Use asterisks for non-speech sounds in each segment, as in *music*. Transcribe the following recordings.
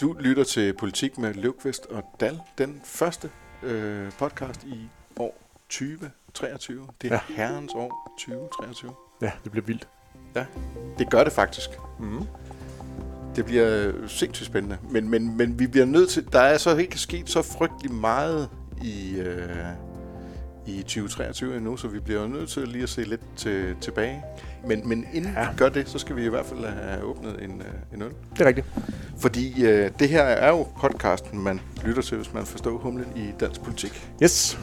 Du lytter til Politik med Løvqvist og Dal, den første øh, podcast i år 2023. Det er ja. herrens år 2023. Ja, det bliver vildt. Ja, det gør det faktisk. Mm. Det bliver sindssygt spændende. Men, men, men vi bliver nødt til... Der er så ikke sket så frygtelig meget i, øh, i 2023 endnu, så vi bliver nødt til lige at se lidt til, tilbage. Men, men inden ja. vi gør det, så skal vi i hvert fald have åbnet en, øh, en øl. Det er rigtigt. Fordi øh, det her er jo podcasten, man lytter til, hvis man forstår humlen i dansk politik. Yes.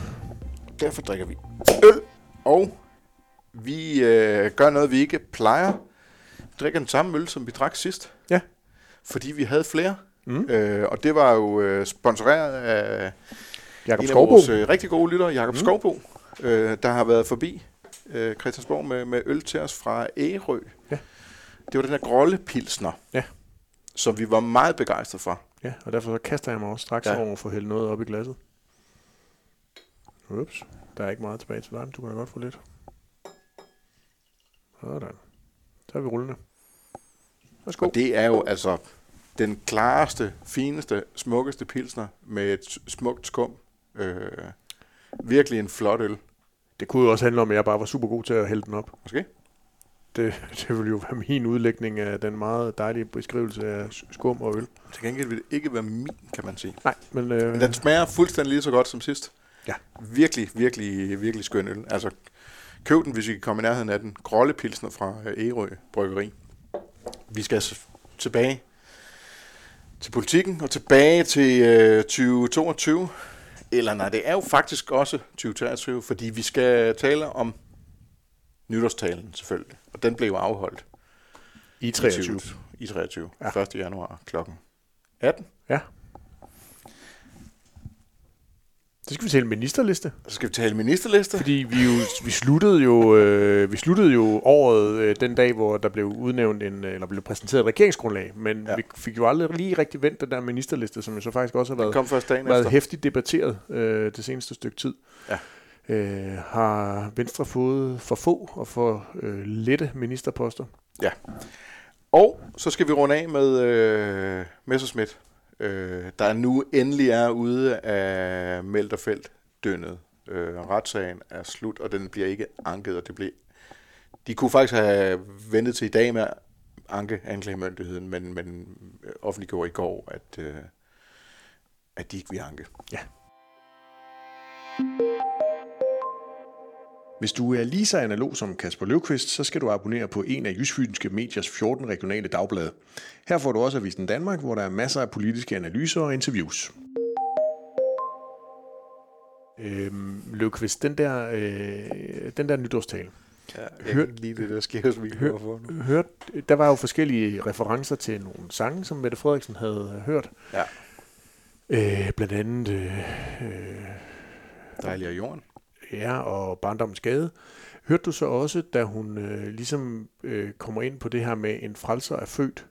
Derfor drikker vi øl, og vi øh, gør noget, vi ikke plejer. Vi drikker den samme øl, som vi drak sidst. Ja. Fordi vi havde flere. Mm. Øh, og det var jo øh, sponsoreret af Jakob en af Skovbo. vores øh, rigtig gode lyttere, Jakob Mm. Skovbo, øh, der har været forbi øh, Christiansborg med, med øl til os fra Ærø. Ja. Det var den her grollepilsner, Ja. som vi var meget begejstrede for. Ja, og derfor så kaster jeg mig også straks Ja. over for at hælde noget op i glasset. Ups, der er ikke meget tilbage til dig. Du kan da godt få lidt. Sådan. Så er vi rullende. Værsgo. Og det er jo altså den klareste, fineste, smukkeste pilsner med et smukt skum. Øh, virkelig en flot øl. Det kunne jo også handle om, at jeg bare var super god til at hælde den op. Måske? Det, *laughs* det ville jo være min udlægning af den meget dejlige beskrivelse af skum og øl. Til gengæld vil det ikke være min, kan man sige. Nej, men... Øh, Men den smager fuldstændig lige så godt som sidst. Ja. Virkelig, virkelig, virkelig skøn øl. Altså, køb den, hvis I kan komme i nærheden af den. Grollepilsner fra øh, Ærø Bryggeri. Vi skal tilbage til politikken og tilbage til øh, 2022. Eller nej, det er jo faktisk også 2023, fordi vi skal tale om nytårstalen selvfølgelig. Og den blev afholdt I 23. i 20 i 23. Ja. Ja. 1. januar klokken 18. Ja. Så skal vi tale ministerliste. Så skal vi tale ministerliste. Fordi vi jo vi sluttede jo øh, vi sluttede jo året øh, den dag hvor der blev udnævnt en øh, eller blev præsenteret et regeringsgrundlag, men ja. Ja. vi fik jo aldrig lige rigtig vendt den der ministerliste, som jo så faktisk også har været kom først dagen været efter. hæftigt debatteret øh, det seneste stykke tid. Ja. Øh, har Venstre fået for få og for øh, lette ministerposter? Og så skal vi runde af med øh, Messerschmidt, øh, der nu endelig er ude af Melterfelt dønnet. Øh, retssagen er slut, og den bliver ikke anket, og det bliver... De kunne faktisk have ventet til i dag med anke anklagemyndigheden, men, men øh, offentliggjorde i går, at, øh, at de ikke vil anke. Ja. Hvis du er lige så analog som Kasper Løvqvist, så skal du abonnere på en af Jysfynske Mediers 14 regionale dagblade. Her får du også Avisen Danmark, hvor der er masser af politiske analyser og interviews. Øhm, Løvqvist, den der, øh, den der nytårstale. Ja, jeg kan lige det der sker hos Hør- Hørt, der var jo forskellige referencer til nogle sange, som Mette Frederiksen havde hørt. Ja. Øh, blandt andet øh, øh, Dejlig af jorden. Ja, og barndommens gade. Hørte du så også, da hun øh, ligesom øh, kommer ind på det her med, en frelser er født,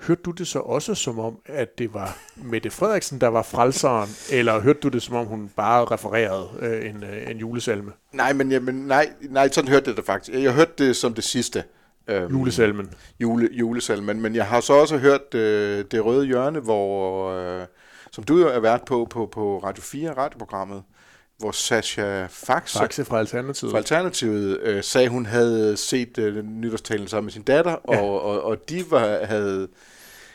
hørte du det så også som om, at det var Mette Frederiksen, der var frelseren, eller hørte du det som om, hun bare refererede øh, en, øh, en julesalme? Nej, men, jamen, nej, nej, sådan hørte jeg det faktisk. Jeg hørte det som det sidste. Øhm, Julesalmen. jule, julesalmen, men jeg har så også hørt øh, Det Røde Hjørne, hvor, øh, som du jo er vært på, på, på Radio 4, radioprogrammet, hvor Sasha Faxe Faxe fra Alternativet. fra Alternativet øh, sagde, hun havde set øh, nytårstalen sammen med sin datter, Ja. og, og, og de var, havde,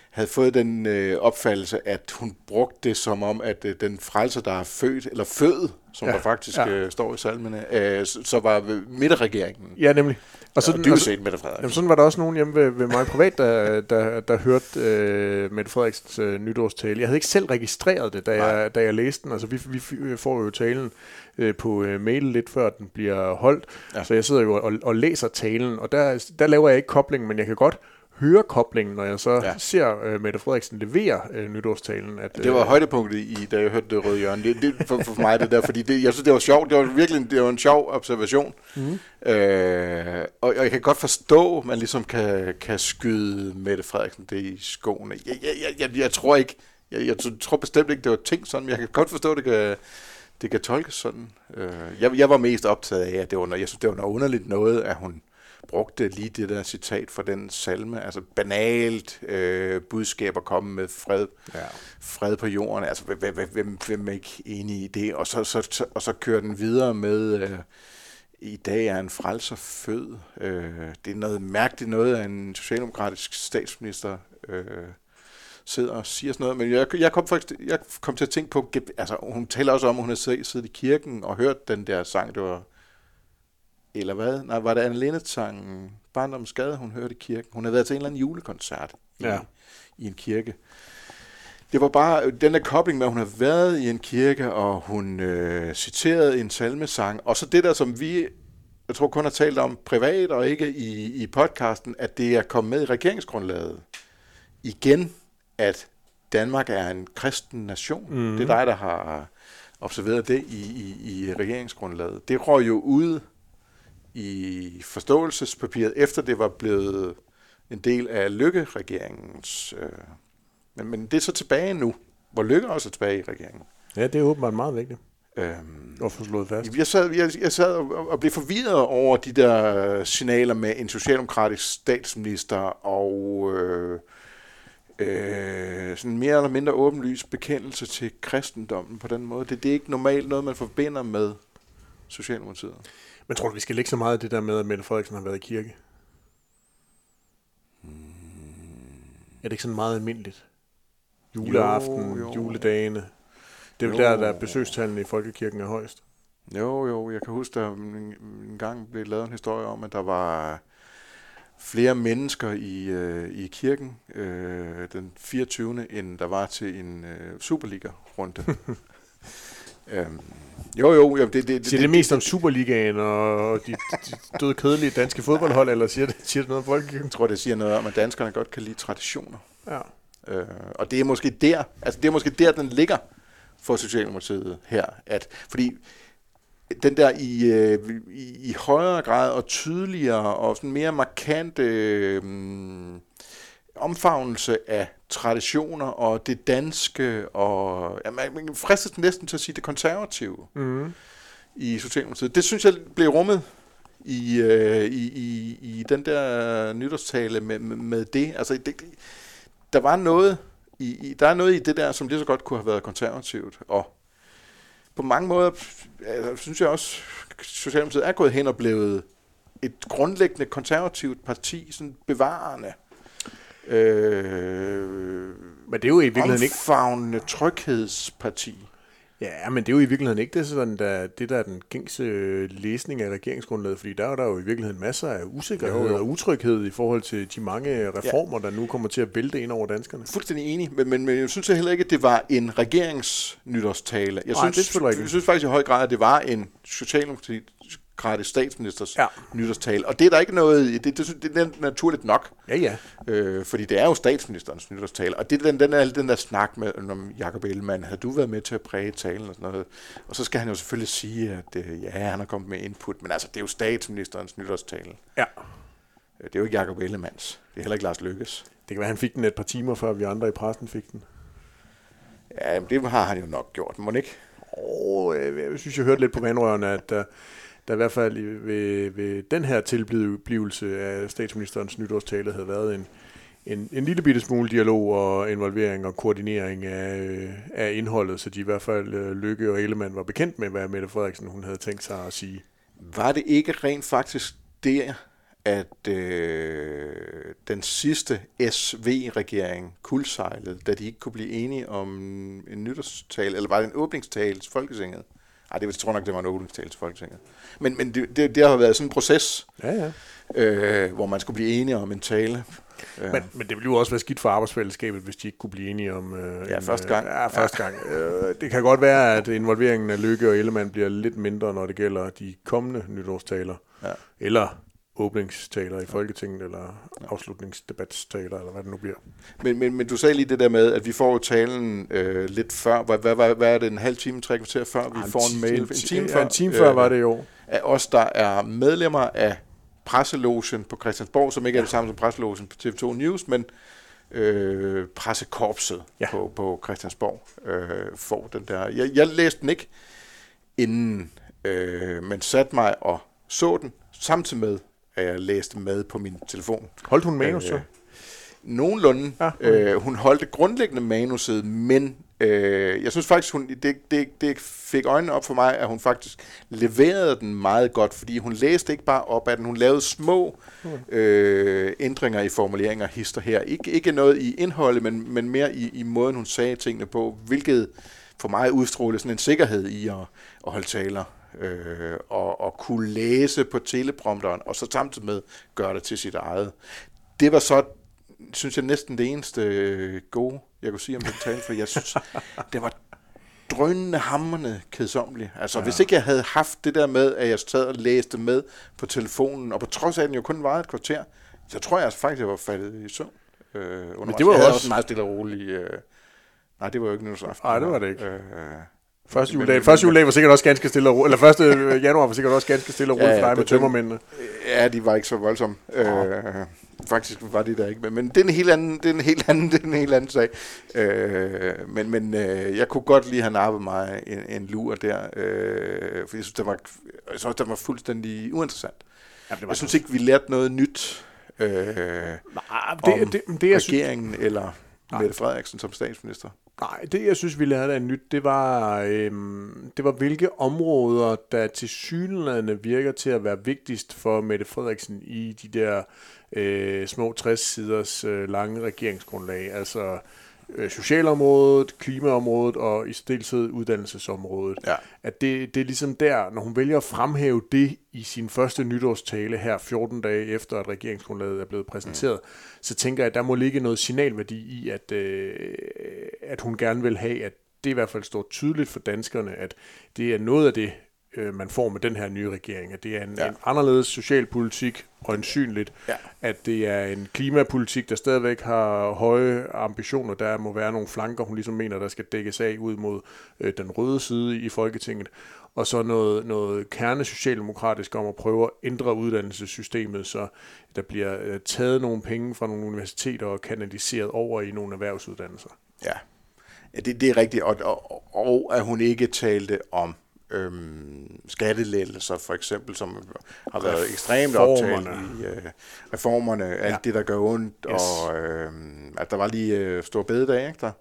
havde fået den øh, opfattelse, at hun brugte det som om, at øh, den frelser, der er født, eller født, som Ja, ja. der faktisk ja. ja. øh, står i salmene, øh, så, så var midterregeringen. Ja, nemlig. Og sådan, sådan, og, set Mette Frederiksen. Jamen, sådan var der også nogen hjemme ved, ved mig privat, der, der, der hørte øh, Mette Frederiksens øh, nytårstale. Jeg havde ikke selv registreret det, da jeg, da jeg læste den. Altså, vi, vi f- får jo talen øh, på øh, mail lidt før den bliver holdt. Ja. Ja. Så jeg sidder jo og, og læser talen, og der, der laver jeg ikke koblingen, men jeg kan godt høre koblingen, når jeg så ja. Ser øh, Mette Frederiksen levere øh, nytårstalen. At, Det var øh, højdepunktet i, da jeg hørte det røde hjørne. Det, det for, for mig det der, fordi det, jeg synes, det var sjovt. Det var virkelig det var en sjov observation. Mhm. Øh, og, og jeg kan godt forstå, at man ligesom kan, kan skyde Mette Frederiksen det i skoene. Jeg, jeg, jeg, jeg, jeg tror ikke, jeg, jeg tror bestemt ikke, det var tænkt sådan, men jeg kan godt forstå, at det kan, det kan tolkes sådan. Øh, jeg, jeg var mest optaget af, at det var, jeg synes, det var noget underligt noget, at hun, brugte lige det der citat fra den salme, altså banalt øh, budskab at komme med fred, Ja. fred på jorden, altså hvem, hvem, hvem, er ikke enig i det, og så, så, så, og så kører den videre med, øh, i dag er en frelser fød. Øh, det er noget mærkeligt noget af en socialdemokratisk statsminister, øh, sidder og siger sådan noget, men jeg, jeg, kom faktisk, jeg kom til at tænke på, altså hun taler også om, at hun har siddet i kirken og hørt den der sang, det var, eller hvad? Nej, var det Anne Linnet sangen, Barndoms Skade, hun hørte i kirken. Hun havde været til en eller anden julekoncert i, Ja. i en kirke. Det var bare den der kobling med, at hun har været i en kirke, og hun øh, citerede en salmesang, og så det der, som vi, jeg tror kun har talt om privat og ikke i, i podcasten, at det er kommet med i regeringsgrundlaget. Igen, at Danmark er en kristen nation. Mhm. Mm. Det er dig, der har observeret det i, i, i regeringsgrundlaget. Det røg jo ud i forståelsespapiret, efter det var blevet en del af Lykke-regeringens... Øh, men, men det er så tilbage nu, hvor Lykke også er tilbage i regeringen. ja, det er åbenbart meget vigtigt Øhm, at få slået fast. jeg sad, jeg, jeg sad og, og blev forvirret over de der signaler med en socialdemokratisk statsminister og øh, øh, sådan mere eller mindre åbenlys bekendelse til kristendommen på den måde. Det, det er ikke normalt noget, man forbinder med Socialdemokratiet. Men tror du, vi skal lægge så meget af det der med, at Mette Frederiksen har været i kirke? Er det ikke sådan meget almindeligt? Juleaften, Jo, jo. juledagene. Det er vel Jo. der, der besøgstallene i Folkekirken er højst. Jo, jo, jeg kan huske, der en, en gang blev lavet en historie om, at der var flere mennesker i, øh, i kirken øh, den 24. end der var til en øh, Superliga-runde. *laughs* øhm, jo, jo, jo, det, det, Siger det mest om Superligaen og de, de døde kedelige danske fodboldhold, eller siger det, siger det noget om Folkekirken? Jeg tror, det siger noget om, at danskerne godt kan lide traditioner. Ja. Øh, og det er måske der, altså det er måske der, den ligger for Socialdemokratiet her. At, fordi den der i, øh, i, i højere grad og tydeligere og sådan mere markante øh, omfavnelse af traditioner og det danske og ja, man, man fristes næsten til at sige det konservative Mm. i Socialdemokratiet. Det synes jeg blev rummet i, øh, i, i, i den der nytårstale med, med, med det. Altså, det, der var noget i, i, der er noget i det der, som lige så godt kunne have været konservativt. Og på mange måder altså, synes jeg også, Socialdemokratiet er gået hen og blevet et grundlæggende konservativt parti, sådan bevarende. Øh, Men det er jo i virkeligheden ikke... omfavnende tryghedsparti. Ja, men det er jo i virkeligheden ikke det, sådan, der, det, der er den gængse øh, læsning af regeringsgrundlaget, fordi der er der jo i virkeligheden masser af usikkerhed Jo, jo. og utryghed i forhold til de mange reformer, der nu kommer til at vælte ind over danskerne. Fuldstændig enig, men, men, men jeg synes heller ikke, at det var en regeringsnytårstale. Jeg Nej, synes, det jeg synes faktisk i høj grad, at det var en socialdemokratisk statsministers Ja. nytårstale. Og det er der ikke noget i. Det, det, synes- det er naturligt nok, Ja, ja. øh, fordi det er jo statsministerens nytårstale. Og det er den, den, er, den der snak med om Jacob Ellemann. Havde du været med til at præge talen og sådan noget? Og så skal han jo selvfølgelig sige, at øh, ja, han har kommet med input. Men altså, det er jo statsministerens nytårstale. Ja. Øh, Det er jo ikke Jacob Ellemanns. Det er heller ikke Lars Lykkes. Det kan være, han fik den et par timer, før vi andre i pressen fik den. Ja, men det har han jo nok gjort, må ikke? Og øh, jeg synes, jeg hørte lidt på vandrørene, at der, der i hvert fald i- ved, ved den her tilblivelse af statsministerens nytårstale havde været en, en, en lille bitte smule dialog og involvering og koordinering af, øh, af indholdet, så de i hvert fald øh, Lykke og Ellemann var bekendt med, hvad Mette Frederiksen hun havde tænkt sig at sige. Var det ikke rent faktisk der, at øh, den sidste SV-regering kuldsejlede, da de ikke kunne blive enige om en nytårstale, eller var det en åbningstale til Folketinget? Nej, det jeg tror nok, det var en åbningstale til Folketinget. Men, men det, det, det har været sådan en proces, Ja, ja. øh, hvor man skulle blive enige om en tale. Øh, Men, men det ville jo også være skidt for arbejdsfællesskabet, hvis de ikke kunne blive enige om... Øh, Ja, en, første øh, gang. Ja, første gang. Øh, det kan godt være, at involveringen af Lykke og Ellemann bliver lidt mindre, når det gælder de kommende nytårstaler. Ja. Eller åbningstaler i Folketinget, eller afslutningsdebatstaler, eller hvad det nu bliver. Men, men, men du sagde lige det der med, at vi får jo talen øh, lidt før. Hvad, hvad, hvad, hvad er det, en halv time, tre kvarter før, vi får en mail? En, time før, en time før øh, var det jo. af os, der er medlemmer af presselogen på Christiansborg, som ikke er det samme som presselogen på TV2 News, men øh, pressekorpset Ja. ja. på, på Christiansborg øh, får den der. Jeg, jeg læste den ikke inden, øh, men satte mig og så den, samtidig med, at jeg læste med på min telefon. Holdt hun manus så? Øh, Nogenlunde. Ja, okay. øh, hun holdte grundlæggende manuset, men øh, jeg synes faktisk, hun, det, det, det fik øjnene op for mig, at hun faktisk leverede den meget godt, fordi hun læste ikke bare op af den, hun lavede små øh, ændringer i formuleringer, hister her. Ikke, ikke noget i indholdet, men, men mere i, i måden, hun sagde tingene på, hvilket for mig udstrålede sådan en sikkerhed i at, at holde taler. Øh, og, og kunne læse på teleprompteren, og så samtidig med gøre det til sit eget. Det var så synes jeg næsten det eneste øh, gode, jeg kunne sige om den tale, for jeg synes, *laughs* det var drønende, hammerne kedsommeligt. Altså, ja. hvis ikke jeg havde haft det der med, at jeg sad og læste med på telefonen, og på trods af, at den jo kun varede et kvarter, så tror jeg faktisk, jeg var faldet i søvn. Øh, Men det var jo også- også en meget stille og rolig... Øh, nej, det var jo ikke nytårsaften. Nej, det var det ikke. Øh, Første juledag, første juledag var sikkert også ganske stille og roligt, eller første *laughs* januar var sikkert også ganske stille og roligt Ja, ja, ja, for dig med det- den- tømmermændene. Ja, de var ikke så voldsomme. Øh, faktisk var de der ikke. Men, men det er en helt anden, det er en helt anden, det er en helt anden sag. Øh, men men øh, jeg kunne godt lige have nappet mig en, en lur der, øh, for jeg synes, det var, jeg synes, det var fuldstændig uinteressant. Ja, det Jeg synes ikke, vi lærte noget nyt øh, Nej, om det, det, det, jeg synes, regeringen eller Nej. Mette Frederiksen som statsminister. nej, det jeg synes, vi lærte af nyt, det var, øhm, det var hvilke områder, der til synlædende virker til at være vigtigst for Mette Frederiksen i de der øh, små 60 siders øh, lange regeringsgrundlag. Altså socialområdet, klimaområdet og i særdeleshed uddannelsesområdet. Ja. at det, det er ligesom der, når hun vælger at fremhæve det i sin første nytårstale her 14 dage efter, at regeringsgrundlaget er blevet præsenteret, mm. så tænker jeg, at der må ligge noget signalværdi i, at, øh, at hun gerne vil have, at det i hvert fald står tydeligt for danskerne, at det er noget af det, øh, man får med den her nye regering, at det er en, ja. En anderledes socialpolitik, øjensynligt, Ja. at det er en klimapolitik, der stadigvæk har høje ambitioner. Der må være nogle flanker, hun ligesom mener, der skal dækkes af ud mod øh, den røde side i Folketinget. Og så noget, noget kernesocialdemokratisk om at prøve at ændre uddannelsessystemet, så der bliver øh, taget nogle penge fra nogle universiteter og kanaliseret over i nogle erhvervsuddannelser. Ja, ja det, det er rigtigt. Og, og, og at hun ikke talte om øhm, skattelettelser, for eksempel, som har været ekstremt Reformerne. i øh, reformerne, alt Ja. ja. det, der gør ondt, Yes. og øhm, at der var lige øh, stor bededag, ikke der?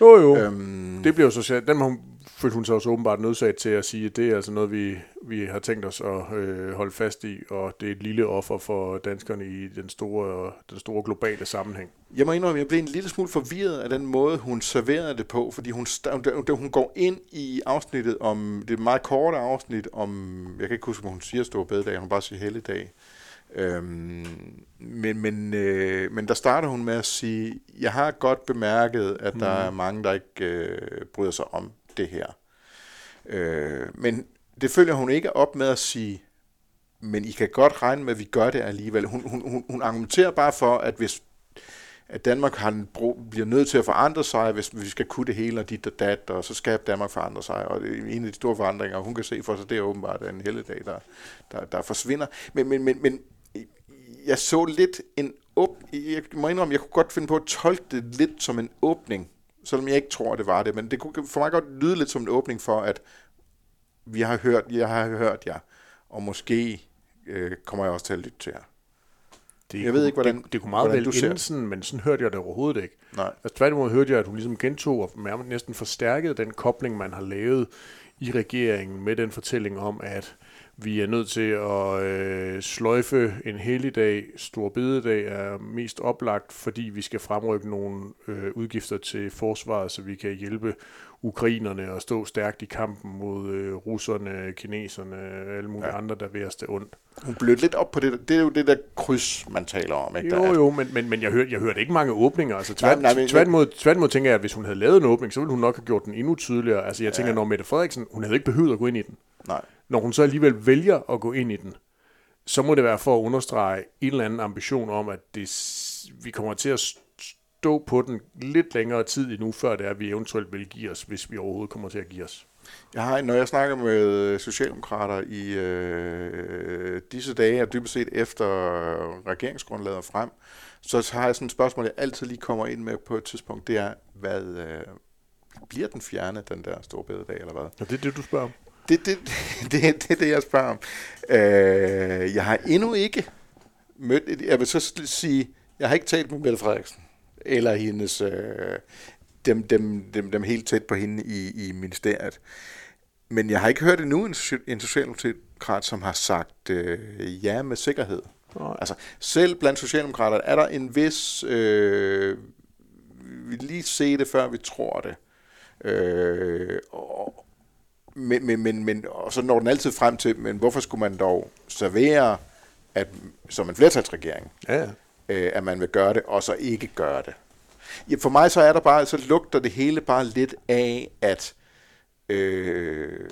Jo, jo. Øhm, Det bliver jo så. Den har hun, følte hun sig også åbenbart nødsat til at sige, at det er altså noget, vi, vi har tænkt os at øh, holde fast i, og det er et lille offer for danskerne i den store, den store globale sammenhæng. Jeg må indrømme, at jeg blev en lille smule forvirret af den måde, hun serverede det på, fordi hun, hun går ind i afsnittet om, det meget korte afsnit om, jeg kan ikke huske, hvad hun siger store bededag, hun bare siger helligdag. Øhm, men, men, øh, men der starter hun med at sige, jeg har godt bemærket, at der er mange, der ikke øh, bryder sig om det her. Øh, men det følger hun ikke op med at sige, men I kan godt regne med, at vi gør det alligevel. Hun, hun, hun, hun argumenterer bare for, at hvis at Danmark har en brug, bliver nødt til at forandre sig, hvis vi skal kunne det hele og dit og dat, og så skal Danmark forandre sig. Og det er en af de store forandringer, hun kan se for sig, det er åbenbart en helligdag, der, der, der forsvinder. Men, men, men, men jeg så lidt en åb... Jeg må indrømme, jeg kunne godt finde på at tolke det lidt som en åbning, selvom jeg ikke tror, det var det. Men det kunne for mig godt lyde lidt som en åbning for, at vi har hørt, jeg har hørt jer, og måske øh, kommer jeg også til at lytte til jer. Det Jeg ved ikke, hvordan- det, det kunne meget vel ende sådan, men sådan hørte jeg det overhovedet ikke. Nej. Altså tværtimod hørte jeg, at hun ligesom gentog og næsten forstærkede den kobling, man har lavet i regeringen med den fortælling om, at vi er nødt til at øh, sløjfe en helligdag. Stor bededag er mest oplagt, fordi vi skal fremrykke nogle øh, udgifter til forsvaret, så vi kan hjælpe ukrainerne og stå stærkt i kampen mod øh, russerne, kineserne og alle mulige ja. Ja. andre, der vil os det ondt. Hun blødte lidt op på det. Det er jo det der kryds, man taler om. Ikke? Jo, Der er- jo, men, men, men jeg, hørte, jeg hørte ikke mange åbninger. Altså, Nej, tvært, nej, men- tværtimod, tværtimod tænker jeg, at hvis hun havde lavet en åbning, så ville hun nok have gjort den endnu tydeligere. Altså, jeg tænker, når Mette Frederiksen, hun havde ikke behøvet at gå ind i den. Nej. Når hun så alligevel vælger at gå ind i den, så må det være for at understrege en eller anden ambition om, at det, vi kommer til at stå på den lidt længere tid endnu, før det er, at vi eventuelt vil give os, hvis vi overhovedet kommer til at give os. Jeg har, når jeg snakker med socialdemokrater i øh, disse dage, og dybest set efter regeringsgrundlaget er frem, så har jeg sådan et spørgsmål, jeg altid lige kommer ind med på et tidspunkt, det er, hvad øh, bliver den fjernet, den der store bededag, eller hvad? Og det er det, du spørger om. Det, det, *laughs* det, det er det, jeg spørger om. Øh, jeg har endnu ikke mødt, jeg vil så sige, jeg har ikke talt med Mette Frederiksen, eller hendes, øh, dem, dem, dem, dem helt tæt på hende i, i ministeriet. Men jeg har ikke hørt endnu en, en socialdemokrat, som har sagt øh, ja med sikkerhed. Nej. Altså, selv blandt socialdemokrater er der en vis... Øh, vi lige se det, før vi tror det. Øh, og, men, men, men, men, og så når den altid frem til, men hvorfor skulle man dog servere, at, som en flertalsregering, ja. øh, at man vil gøre det, og så ikke gøre det? Ja, for mig så er der bare, så lugter det hele bare lidt af, at øh,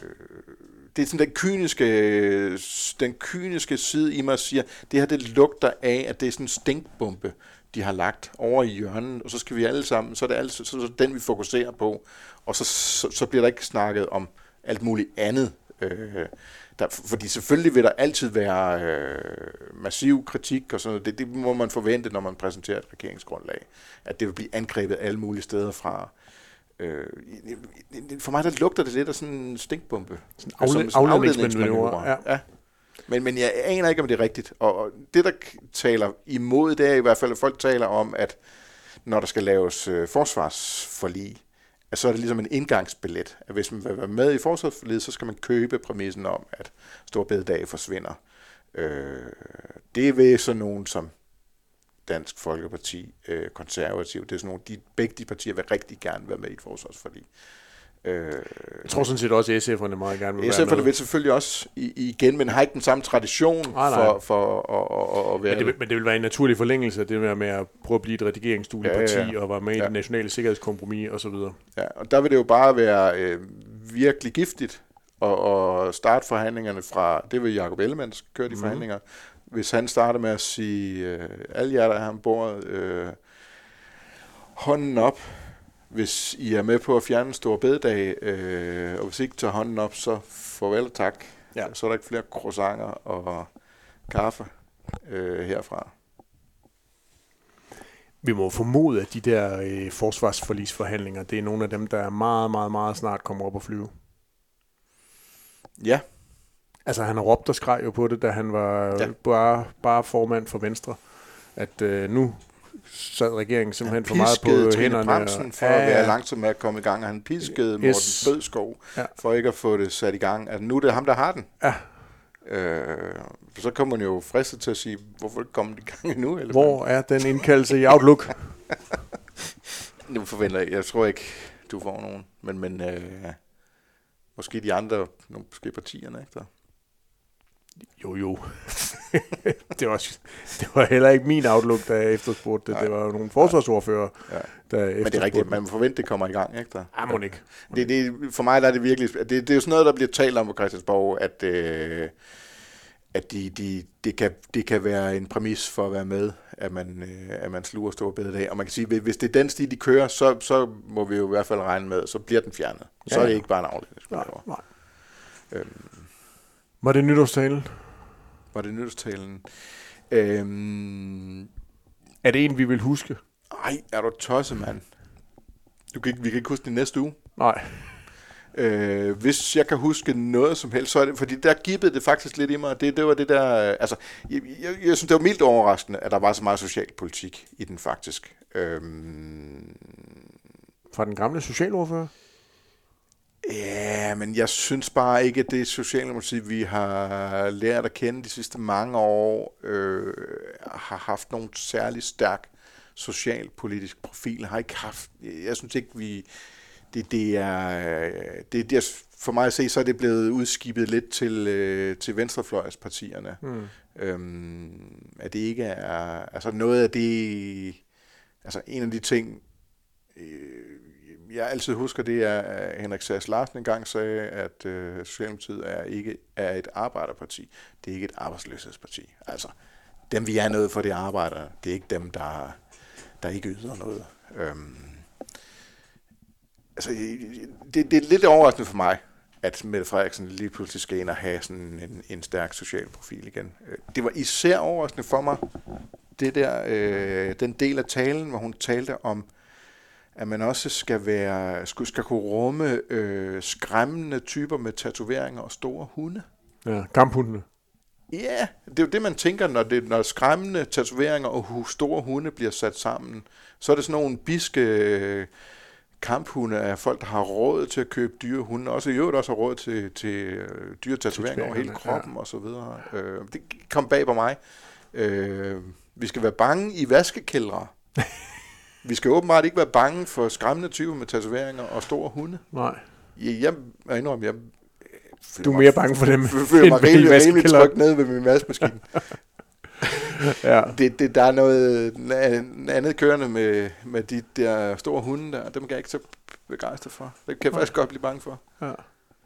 det er sådan den kyniske, den kyniske side i mig siger, det her det lugter af, at det er sådan en stinkbombe, de har lagt over i hjørnet, og så skal vi alle sammen, så er det altså, så er det den, vi fokuserer på, og så, så, så bliver der ikke snakket om alt muligt andet. Øh, der, fordi selvfølgelig vil der altid være øh, massiv kritik og sådan noget. Det, det må man forvente, når man præsenterer et regeringsgrundlag. At det vil blive angrebet alle mulige steder fra. Øh, for mig der lugter det lidt af sådan en stinkbombe. Sådan en afledningsmanøvre. Ja. ja. Men, men jeg aner ikke, om det er rigtigt. Og, og det, der taler imod, det er i hvert fald, at folk taler om, at når der skal laves øh, forsvarsforlig, at så er det ligesom en indgangsbillet, at hvis man vil være med i forsvarsforledet, så skal man købe præmissen om, at Storbededag forsvinder. Øh, det er ved sådan nogen som Dansk Folkeparti, øh, konservativ, det er sådan nogle, de, begge de partier vil rigtig gerne være med i et forsvarsforlig. Øh, jeg tror sådan set også, at SF'erne meget gerne vil SF'erne være med. vil selvfølgelig også igen, men har ikke den samme tradition nej, nej. for, for at, at, at være men det, men det vil være en naturlig forlængelse af det der med at prøve at blive et redigeringsdueligt ja, parti ja, ja. og være med ja. i det nationale sikkerhedskompromis osv. Ja, og der vil det jo bare være øh, virkelig giftigt at, at starte forhandlingerne fra, det vil Jacob Ellemann, køre de mm. forhandlinger, hvis han starter med at sige, øh, alle jer, der er ombord, øh, hånden op, hvis I er med på at fjerne en stor bededag, øh, og hvis I ikke tager hånden op, så farvel og tak. Ja. Så er der ikke flere croissanter og kaffe øh, herfra. Vi må formode, at de der øh, forsvarsforlisforhandlinger, det er nogle af dem, der meget, meget, meget snart kommer op og flyve. Ja. Altså han har råbt og skreg jo på det, da han var ja. bare, bare formand for Venstre, at øh, nu sad regeringen simpelthen for meget på Trine hænderne. Bremsen for ja, ja. at være langsom med at komme i gang, og han piskede Morten yes. Bødskov ja. for ikke at få det sat i gang. Altså, nu er det ham, der har den. Ja. Øh, så kommer man jo fristet til at sige, hvorfor ikke komme i gang endnu? Eller Hvor er den indkaldelse i Outlook? *laughs* nu forventer jeg, jeg tror ikke, du får nogen, men, men øh, måske de andre, måske partierne, ikke der? Jo, jo. *laughs* det, var, det var heller ikke min outlook, jeg efterspurgte det. Det var jo nogle forsvarsordfører, ja. der Men det er rigtigt, man må forvente, det kommer i gang, ikke? Der? Ja, må ikke. Det, det, for mig der er det virkelig... Det, det er jo sådan noget, der bliver talt om på Christiansborg, at, øh, at de, de, det, kan, det kan være en præmis for at være med, at man, øh, at man sluger store bededag. Og man kan sige, hvis det er den stil, de kører, så, så må vi jo i hvert fald regne med, så bliver den fjernet. Så ja, ja. er det ikke bare en afledning. Nej, nej. Øhm, var det nytårstalen? Var det nytårstalen? Øhm, er det en, vi vil huske? Nej, er du tosset, mand? Du kan ikke, vi kan ikke huske det næste uge. Nej. Øh, hvis jeg kan huske noget som helst, så er det, fordi der gibbede det faktisk lidt i mig. Det, det var det der, altså, jeg, jeg, jeg synes, det var mildt overraskende, at der var så meget socialpolitik i den faktisk. Øhm, Fra den gamle socialordfører? Ja, men jeg synes bare ikke, at det Socialdemokrati, vi har lært at kende de sidste mange år, øh, har haft nogen særlig stærk socialpolitisk profil. Har ikke haft, jeg synes ikke, vi, det, det er, det, det er, for mig at se, så er det blevet udskibet lidt til, øh, til venstrefløjspartierne. Mm. Øhm, at det ikke er, altså noget af det, altså en af de ting, øh, jeg altid husker, det er, at øh, Henrik Sass Larsen engang sagde, at øh, Socialdemokratiet er ikke er et arbejderparti. Det er ikke et arbejdsløshedsparti. Altså, dem vi er noget for, det arbejder. Det er ikke dem, der, der ikke yder noget. Øhm, altså, det, det er lidt overraskende for mig, at Mette Frederiksen lige pludselig skal ind og have sådan en, en stærk social profil igen. Øh, det var især overraskende for mig, det der, øh, den del af talen, hvor hun talte om at man også skal være skal, skal kunne rumme øh, skræmmende typer med tatoveringer og store hunde. Ja, kamphundene. Ja, det er jo det, man tænker, når, det, når skræmmende tatoveringer og store hunde bliver sat sammen. Så er det sådan nogle biske øh, kamphunde af folk, der har råd til at købe dyre hunde. Også i øvrigt også har råd til, til øh, dyre tatoveringer over hele kroppen ja. og så videre. Øh, det kom bag på mig. Øh, vi skal være bange i vaskekældre. *laughs* vi skal åbenbart ikke være bange for skræmmende typer med tatoveringer og store hunde. Nej. Jeg, jeg må indrømme, jeg Du er mere bange for dem, Jeg *laughs* føler mig rimelig, rimelig tryg nede ved min vaskemaskine. *laughs* Ja. det, det, der er noget andet kørende med, med de der store hunde der. Dem kan jeg ikke så begejstret for. Det kan jeg faktisk godt blive bange for. ja.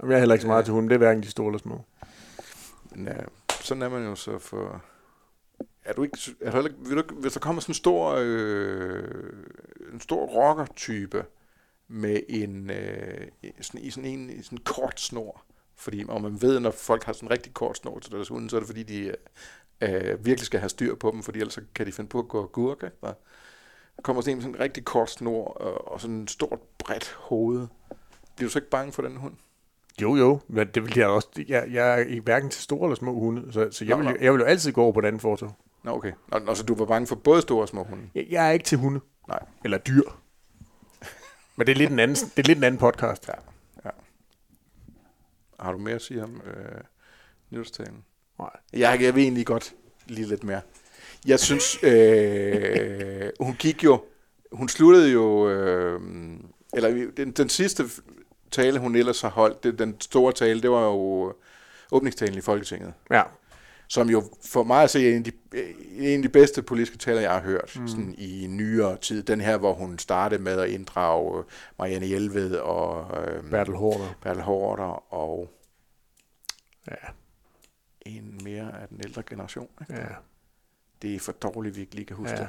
Jamen, jeg er heller ikke så meget til hunden. Det er hverken de store eller små. Ja, sådan er man jo så for... Er du ikke, er du ikke- vil du, ikke- hvis der kommer sådan en stor, øh, en stor rocker-type med en, øh, sådan, i sådan en sådan kort snor, fordi og man ved, når folk har sådan en rigtig kort snor til deres hunde, så er det fordi, de øh, virkelig skal have styr på dem, fordi ellers kan de finde på at gå gurke. Ikke? Der kommer sådan en sådan en rigtig kort snor og, og sådan en stort, bredt hoved. Bliver du så ikke bange for den hund? Jo, jo. Men det vil jeg også. Jeg, jeg er hverken til store eller små hunde, så, så jeg, vil, jeg vil jo altid gå over på den anden fortog. Nå, okay. Nå, nå, så du var bange for både store og små hunde? Jeg, jeg er ikke til hunde. Nej. Eller dyr. Men det er lidt en anden, det er lidt en anden podcast. Ja, ja. Har du mere at sige om øh, nytårstalen? Nej. Jeg, jeg vil egentlig godt lige lidt mere. Jeg synes, øh, hun gik jo, hun sluttede jo, øh, eller den, den sidste tale, hun ellers har holdt, det, den store tale, det var jo åbningstalen i Folketinget, Ja. Som jo for mig at se er en af de, en af de bedste politiske taler, jeg har hørt mm. sådan i nyere tid. Den her, hvor hun startede med at inddrage Marianne Hjelved og øh, Bertel Hårder. Bertel Hårder og Ja. en mere af den ældre generation. Ikke? ja. Det er for dårligt, vi ikke lige kan huske Ja. det.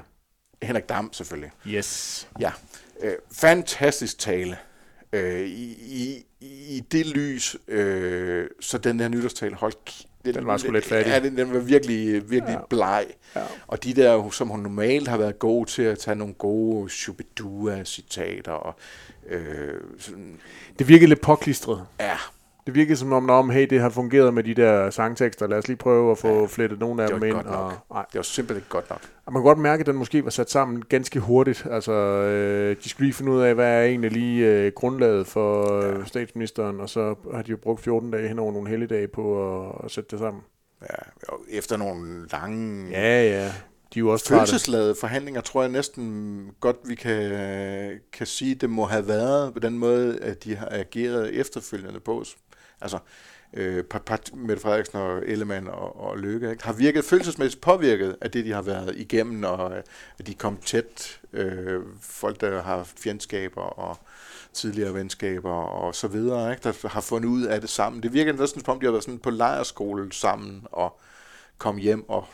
Henrik Dam selvfølgelig. Yes. Ja, øh, fantastisk tale. Øh, i, i, I det lys, øh, så den her nytårstale holdt... k- Den var sgu lidt fattig. Ja, den, den var virkelig, virkelig ja. bleg. Ja. Og de der, som hun normalt har været god til at tage nogle gode Shubidua-citater og øh, sådan, Det virkede lidt påklistret. ja, Det virkede som om, om, hey, det har fungeret med de der sangtekster. Lad os lige prøve at få ja. flettet nogle af dem ind. Og, nej. det var simpelthen ikke godt nok. Og man kan godt mærke, at den måske var sat sammen ganske hurtigt. Altså, øh, de skulle lige finde ud af, hvad er egentlig lige øh, grundlaget for øh, statsministeren, og så har de jo brugt 14 dage hen over nogle helligdage på at, at sætte det sammen. Ja, efter nogle lange Ja, ja. De er jo også følelsesladede forhandlinger, tror jeg næsten godt, vi kan, kan sige, det må have været på den måde, at de har ageret efterfølgende på. Altså, øh, part, Mette Frederiksen og Ellemann og, og Løkke, ikke? har virket følelsesmæssigt påvirket af det, de har været igennem, og øh, at de kom tæt. Øh, folk, der har haft fjendskaber og tidligere venskaber og så videre, ikke? der har fundet ud af det sammen. Det virker næsten som om, de har været sådan på lejerskole sammen og kom hjem, og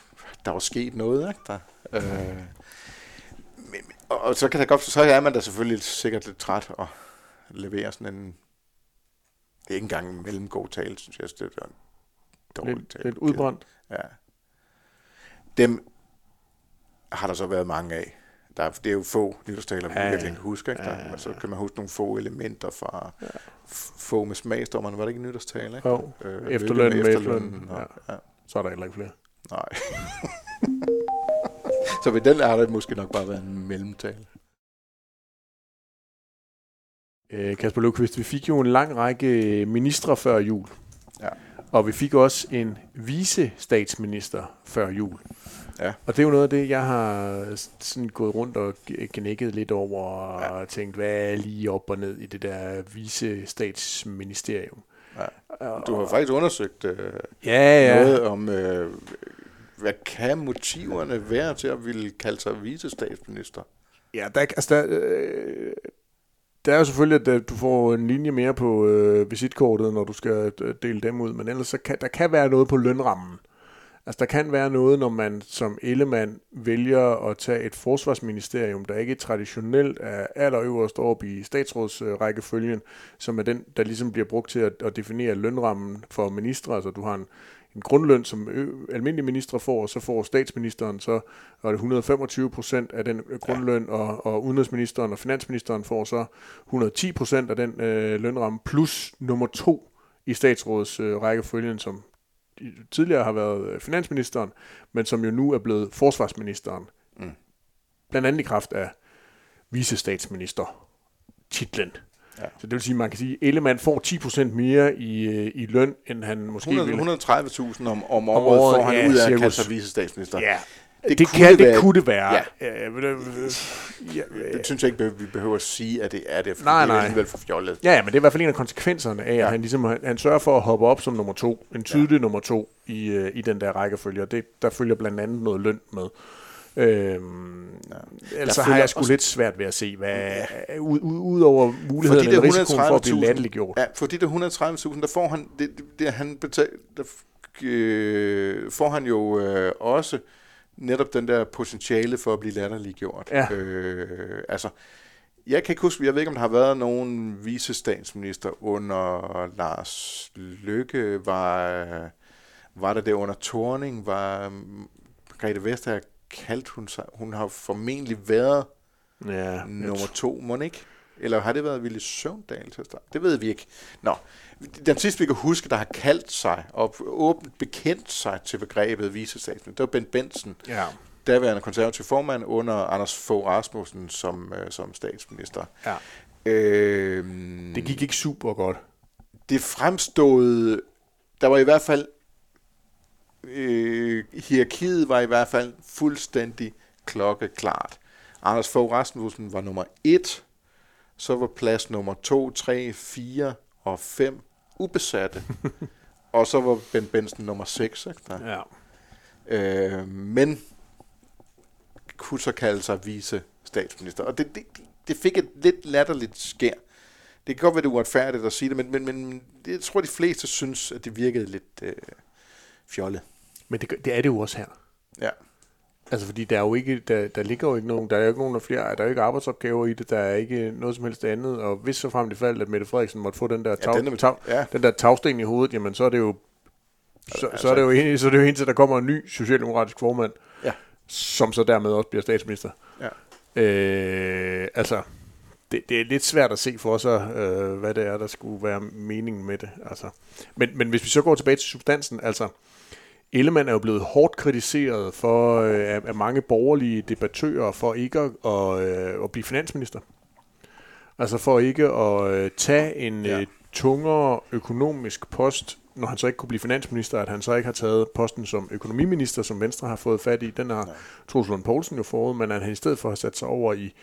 der var sket noget. Ikke? Der, øh, men, og, og så kan der godt, så er man da selvfølgelig sikkert lidt træt og levere sådan en ikke engang en mellemgod tale, synes jeg. Det er en dårlig Lidt, tale. lidt udbrændt. Ja. Dem har der så været mange af. Der er, det er jo få nytårstaler, man Ja, ja, ja. virkelig kan huske. Ikke? Der, Ja, ja, ja, Så ja. kan man huske nogle få elementer fra ja. få med smagsdommerne. Var det ikke en nytårstale? Ikke? Jo, Øh, efterløn med efterløn. Og, ja. ja. så er der heller ikke flere. Nej. *laughs* så ved den har det måske nok bare været en mellemtale. Øh, Kasper Løvqvist, vi fik jo en lang række ministre før jul. Ja. Og vi fik også en vice-statsminister før jul. Ja. Og det er jo noget af det, jeg har sådan gået rundt og gnækket lidt over og Ja. tænkt, hvad er lige op og ned i det der vice-statsministerium. Ja. Og- Du har faktisk undersøgt øh, ja, ja. noget om, øh, hvad kan motiverne være til at ville kalde sig vicestatsminister? Ja, der, altså der, øh, der er jo selvfølgelig, at øh, du får en linje mere på øh, visitkortet, når du skal øh, dele dem ud, men ellers så kan, der kan være noget på lønrammen. Altså der kan være noget, når man som Ellemann vælger at tage et forsvarsministerium, der ikke traditionelt er allerøverst oppe i statsrådsrækkefølgen, som er den, der ligesom bliver brugt til at, at definere lønrammen for ministre. Altså du har en, en grundløn, som almindelige ministre får, og så får statsministeren så og det 125 procent af den øh, grundløn, og, og udenrigsministeren og finansministeren får så 110 procent af den øh, lønramme, plus nummer to i statsråds øh, rækkefølgen, som tidligere har været øh, finansministeren, men som jo nu er blevet forsvarsministeren. Mm. Blandt andet i kraft af visestatsminister titlen. Ja. Så det vil sige, at man kan sige, at Ellemann får 10% mere i, øh, i løn, end han måske 100, ville. 130.000 om, om, om året, får han ja, ud af at kalde sig visestatsminister. Ja, det, det, kunne, kan, det, det kunne det være. Ja. Ja, det, ja, det synes jeg ikke, vi behøver at sige, at det er det, for nej, det er alligevel for fjollet. Ja, men det er i hvert fald en af konsekvenserne af, ja. at han, ligesom, han, han sørger for at hoppe op som nummer to, en tydelig ja. nummer to i, uh, i den der rækkefølge, og det, der følger blandt andet noget løn med. Øhm. Altså har jeg sgu også... lidt svært ved at se, hvad ja. ud, ud, ud over muligheden eller risikoen for at blive latterliggjort. Ja, for de der 130.000, der får han, det, det, han betal, der, øh, får han jo øh, også netop den der potentiale for at blive latterliggjort. Ja. Øh, altså, jeg kan ikke huske, jeg ved ikke, om der har været nogen visestatsminister under Lars Lykke, var, var der det under Torning, var Grete Vestager kaldt hun sig, hun har formentlig været ja, nummer to, må ikke? Eller har det været Ville Søvndal til at starte? Det ved vi ikke. Nå, den sidste, vi kan huske, der har kaldt sig og åbent bekendt sig til begrebet visestatsminister, det var Ben Benson, ja. daværende konservativ formand under Anders Fogh Rasmussen som, øh, som statsminister. Ja. Øhm, det gik ikke super godt. Det fremstod, der var i hvert fald, øh, hierarkiet var i hvert fald fuldstændig klokkeklart. Anders Fogh Rasmussen var nummer et, så var plads nummer 2, 3, 4 og 5 ubesatte. *laughs* og så var Ben Benson nummer 6. Ikke? Ja. Øh, men kunne så kalde sig vice statsminister. Og det, det, det fik et lidt latterligt skær. Det kan godt være, det er uretfærdigt at sige det, men, men, men jeg tror, de fleste synes, at det virkede lidt øh, fjollet. Men det, det er det jo også her. Ja. Altså fordi der er jo ikke, der, der ligger jo ikke nogen, der er jo ikke nogen der flere, der er jo ikke arbejdsopgaver i det, der er ikke noget som helst andet, og hvis så frem det faldt, at Mette Frederiksen måtte få den der, tag, ja, den, tag, ja. den der tagsten i hovedet, jamen så er det jo, så, altså, så er det jo, så er det jo indtil der kommer en ny socialdemokratisk formand, ja. som så dermed også bliver statsminister. Ja. Øh, altså, det, det er lidt svært at se for sig, øh, hvad det er, der skulle være meningen med det. Altså. Men, men hvis vi så går tilbage til substansen, altså, Ellemann er jo blevet hårdt kritiseret for øh, af mange borgerlige debattører for ikke at, at, øh, at blive finansminister. Altså for ikke at øh, tage en ja. tungere økonomisk post, når han så ikke kunne blive finansminister, at han så ikke har taget posten som økonomiminister, som Venstre har fået fat i. Den har Troels Lund Poulsen jo fået, men at han i stedet for har sat sig over i,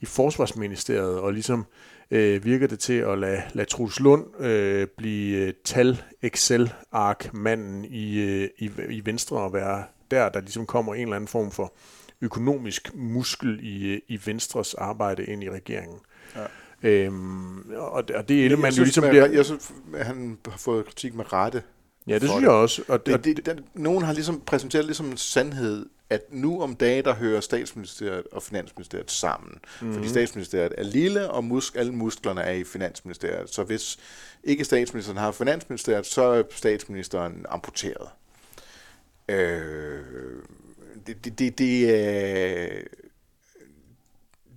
i forsvarsministeriet og ligesom øh, virker det til at lade, lade Truls Lund øh, blive tal-Excel-ark-manden i, øh, i, i Venstre og være der, der ligesom kommer en eller anden form for økonomisk muskel i, i Venstres arbejde ind i regeringen. Ja. Øhm, og, og det er man jo ligesom... Med, bliver... Jeg synes, han har fået kritik med rette. Ja, det synes det. jeg også. Og det, og det, den, nogen har ligesom præsenteret ligesom en sandhed at nu om dagen, der hører statsministeriet og finansministeriet sammen. Mm. Fordi statsministeriet er lille, og musk, alle musklerne er i finansministeriet. Så hvis ikke statsministeren har finansministeriet, så er statsministeren amputeret. Øh, det, det, det, det, øh,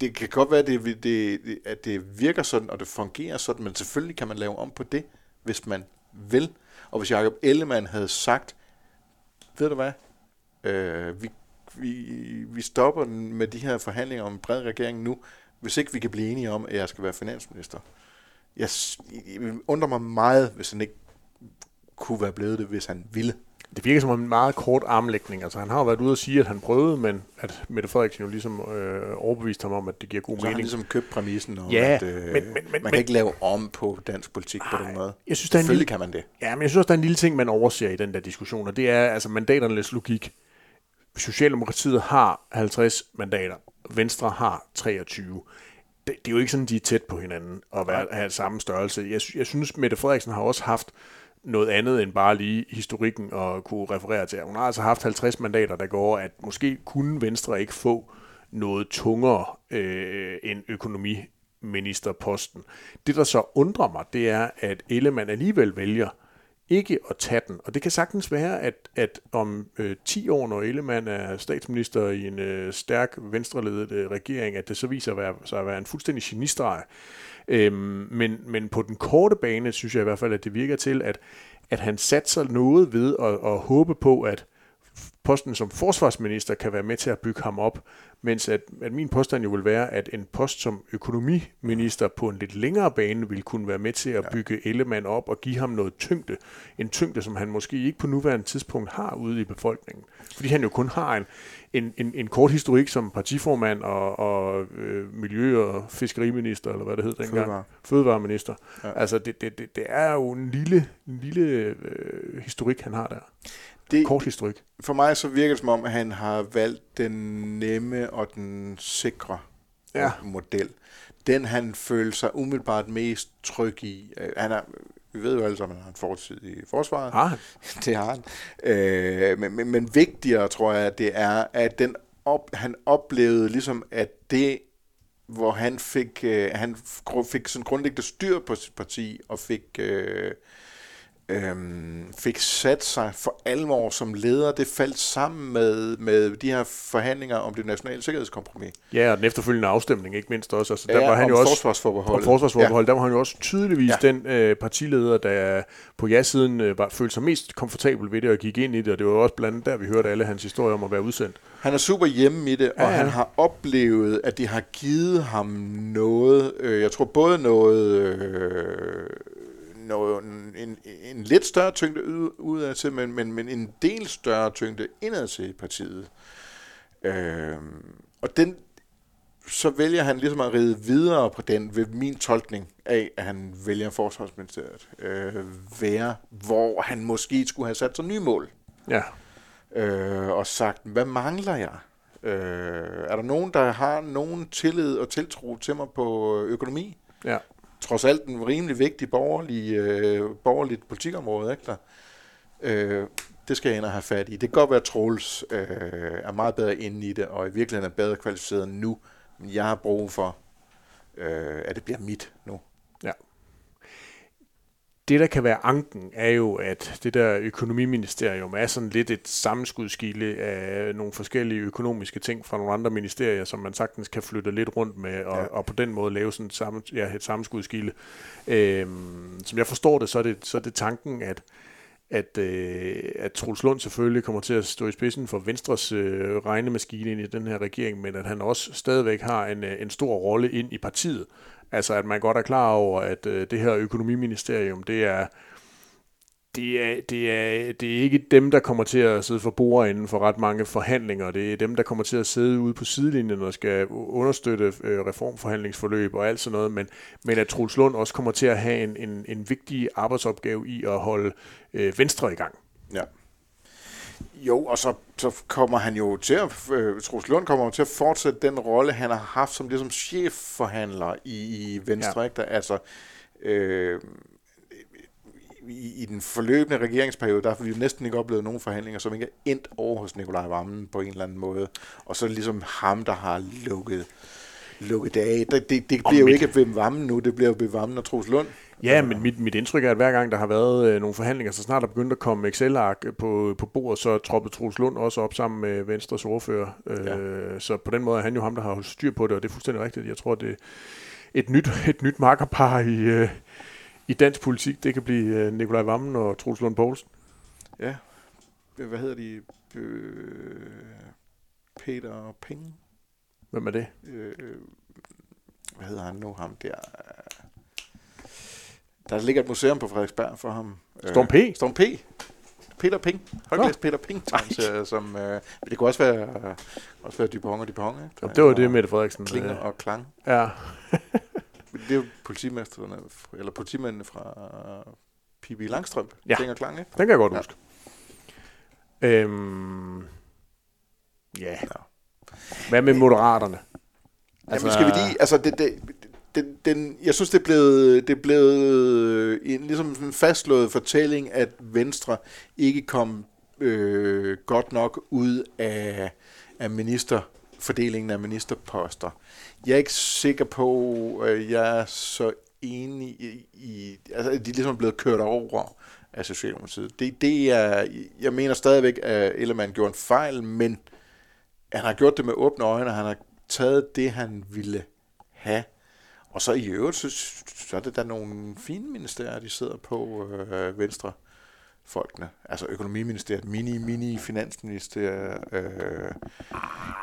det kan godt være, det, det, at det virker sådan, og det fungerer sådan, men selvfølgelig kan man lave om på det, hvis man vil. Og hvis Jacob Ellemann havde sagt, ved du hvad, øh, vi vi, vi stopper med de her forhandlinger om en bred regering nu, hvis ikke vi kan blive enige om, at jeg skal være finansminister. Jeg, jeg undrer mig meget, hvis han ikke kunne være blevet det, hvis han ville. Det virker som en meget kort armlægning. Altså, han har jo været ude og sige, at han prøvede, men at Mette Frederiksen jo ligesom øh, overbeviste ham om, at det giver god så mening. Så ligesom købt præmissen om, ja, at øh, men, men, men, man kan men, ikke lave om på dansk politik ej, på den måde. Jeg synes, Selvfølgelig lille, kan man det. Ja, men jeg synes også, der er en lille ting, man overser i den der diskussion, og det er altså mandaternes logik. Socialdemokratiet har 50 mandater, Venstre har 23. Det, det er jo ikke sådan, de er tæt på hinanden og være, have samme størrelse. Jeg, jeg synes, Mette Frederiksen har også haft noget andet end bare lige historikken og kunne referere til. Hun har altså haft 50 mandater, der går, at måske kunne Venstre ikke få noget tungere øh, end økonomiministerposten. Det, der så undrer mig, det er, at Ellemann alligevel vælger ikke at tage den. Og det kan sagtens være, at, at om øh, 10 år, når Ellemann er statsminister i en øh, stærk venstreledet øh, regering, at det så viser at være, sig at være en fuldstændig genistreg. Øhm, men, men på den korte bane synes jeg i hvert fald, at det virker til, at, at han satser noget ved at, at håbe på, at posten som forsvarsminister kan være med til at bygge ham op, mens at, at min påstand jo vil være, at en post som økonomiminister på en lidt længere bane vil kunne være med til at bygge Ellemann op og give ham noget tyngde. En tyngde, som han måske ikke på nuværende tidspunkt har ude i befolkningen. Fordi han jo kun har en, en, en, en kort historik som partiformand og, og øh, miljø- og fiskeriminister, eller hvad det hed dengang. Fødevare. Fødevareminister. Ja. Altså, det, det, det, det er jo en lille, en lille øh, historik, han har der. Det, Kort historik. for mig så virker det som om, at han har valgt den nemme og den sikre Ja. model. Den han føler sig umiddelbart mest tryg i. Øh, Han er, vi ved jo alle sammen, at han har en fortid i forsvaret. Ah, *laughs* Det har han. Øh, men, men, men vigtigere, tror jeg, det er, at den op, han oplevede ligesom, at det, hvor han fik, øh, han fik sådan grundlæggende styr på sit parti, og fik, øh, øh, fik sat sig for alvor som leder, det faldt sammen med, med de her forhandlinger om det nationale sikkerhedskompromis. ja, og den efterfølgende afstemning, ikke mindst også. Altså, der Ja, var han om jo også forsvarsforbeholdet. om forsvarsforbehold, ja. der var han jo også tydeligvis Ja. den øh, partileder, der på ja-siden øh, var, følte sig mest komfortabel ved det og gik ind i det, og det var også blandt andet der, vi hørte alle hans historier om at være udsendt. Han er super hjemme i det, og Ja, ja. han har oplevet, at de har givet ham noget, øh, jeg tror både noget, øh, noget en, en lidt større tyngde ud, udad til, men, men, men en del større tyngde indad til i partiet. Øh, og den, så vælger han ligesom at ride videre på den ved min tolkning af, at han vælger forsvarsministeriet øh, være, hvor han måske skulle have sat sig nye mål Ja, øh, og sagt, hvad mangler jeg? Øh, er der nogen, der har nogen tillid og tiltro til mig på økonomi? ja. Trods alt en rimelig vigtig borgerlig, øh, borgerligt politikområde, ikke der? Øh, det skal jeg ind og have fat i. Det kan godt være, at Troels øh, er meget bedre inde i det, og i virkeligheden er bedre kvalificeret nu. Men jeg har brug for, øh, at det bliver mit nu. Det, der kan være anken, er jo, at det der økonomiministerium er sådan lidt et sammenskudskilde af nogle forskellige økonomiske ting fra nogle andre ministerier, som man sagtens kan flytte lidt rundt med, og, Ja. og på den måde lave sådan et, sammen, ja, et sammenskudskilde. Øhm, som jeg forstår det, så er det, så er det tanken, at at, øh, at Troels Lund selvfølgelig kommer til at stå i spidsen for Venstres øh, regnemaskine ind i den her regering, men at han også stadigvæk har en, øh, en stor rolle ind i partiet. Altså at man godt er klar over, at øh, det her økonomiministerium, det er, det er, det, er, det er ikke dem, der kommer til at sidde for bordenden for ret mange forhandlinger. Det er dem, der kommer til at sidde ude på sidelinjen og skal understøtte øh, reformforhandlingsforløb og alt sådan noget. Men, men at Troels Lund også kommer til at have en, en, en vigtig arbejdsopgave i at holde øh, Venstre i gang. Ja. Jo, og så, så kommer han jo til at, øh, Troels Lund kommer jo til at fortsætte den rolle, han har haft som ligesom chefforhandler i, i Venstre. Ja. Ikke? Der, altså, øh, i, i den forløbende regeringsperiode, der har vi jo næsten ikke oplevet nogen forhandlinger, som ikke er endt over hos Nikolaj Vammen på en eller anden måde. Og så er det ligesom ham, der har lukket, lukket det af. Det, det, det bliver jo ikke Vim Vammen nu, det bliver jo Vim Vammen og Troels Lund. Ja, men mit, mit indtryk er, at hver gang der har været øh, nogle forhandlinger, så snart der begyndte at komme Excel-ark på, på bordet, så troppede Troels Lund også op sammen med Venstres ordfører. Øh, Ja. Så på den måde er han jo ham, der har holdt styr på det, og det er fuldstændig rigtigt. Jeg tror, det er et nyt, *laughs* et nyt makkerpar i, øh, i dansk politik. Det kan blive øh, Nikolaj Vammen og Troels Lund Poulsen. Ja. Hvad hedder de? Øh, Peter Ping? Hvem er det? øh, hvad hedder han nu, ham der? Der ligger et museum på Frederiksberg for ham. Storm P? Øh, Storm P. Peter Ping. Læst Peter Ping tegneserie, som, øh, det kunne også være, også være Dupont og Dupont, ikke? Jamen, det var det, Mette Frederiksen. Klinger øh, og Klang. Ja, Det er jo politimesterne, eller politimændene fra P.B. Langstrømpe. Ja. Klinger og Klang, ikke? den kan jeg godt Ja. huske. Øhm, ja. Hvad med Moderaterne? Altså, Jamen, skal vi lige, altså, det, det, den, den, jeg synes, det er blevet, det er blevet øh, en, ligesom en fastslået fortælling, at Venstre ikke kom øh, godt nok ud af, af ministerfordelingen af ministerposter. Jeg er ikke sikker på, at jeg er så enig i, i altså, at de ligesom er blevet kørt over af Socialdemokratiet. Det, det er, jeg mener stadigvæk, at Ellemann gjorde en fejl, men han har gjort det med åbne øjne, og han har taget det, han ville have. Og så i øvrigt, så, så er det da nogle fine ministerier, de sidder på øh, venstre folkene. Altså økonomiministeriet, mini, mini finansministeriet, øh,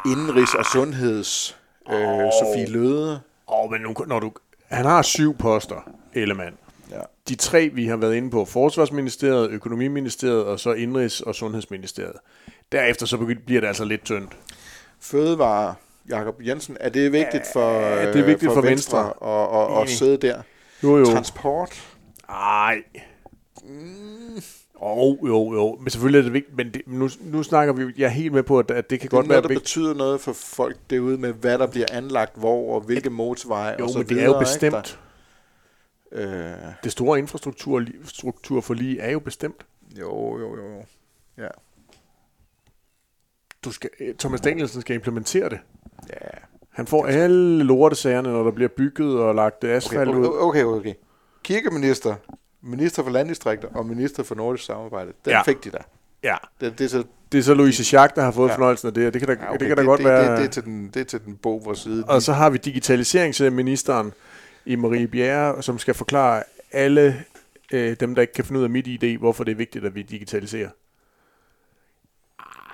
indenrigs- og sundheds, øh. Sofie Løde. Åh, oh, men nu, når du... Han har syv poster, Ellemann. Ja. De tre, vi har været inde på, Forsvarsministeriet, Økonomiministeriet og så Indrigs- og Sundhedsministeriet. Derefter så bliver det altså lidt tyndt. Fødevare, Jakob Jensen, er det vigtigt for, Ja, det er vigtigt for, for Venstre, Venstre. at, at, at Enig. sidde der? Jo, jo. Transport? Ej. Mm. Oh, jo, jo. Men selvfølgelig er det vigtigt. Men det, nu, nu snakker vi... Jeg er helt med på, at, at det kan Det godt noget, være vigtigt. betyder noget for folk derude med, hvad der bliver anlagt hvor, og hvilke motorveje Jo, og så men det videre. er jo bestemt. Der, øh, Det store infrastruktur struktur for lige er jo bestemt. jo, jo, jo. jo. Ja. Du skal, Thomas Danielsen skal implementere det. Ja. Han får alle lortesagerne, når der bliver bygget og lagt asfalt Okay, ud. okay, okay, okay. Kirkeminister, minister for landdistrikter og minister for nordisk samarbejde. Den Ja. fik de der. Ja. Det, det, er så, Det er så Louise Schack, der har fået ja. Fornøjelsen af det, og det kan da, ja, okay, det kan da det, godt det, være... Det, det, er til den, det er til den bog hvor side. Og så har vi digitaliseringsministeren i Marie Bjerre, som skal forklare alle øh, dem, der ikke kan finde ud af mit idé, hvorfor det er vigtigt, at vi digitaliserer.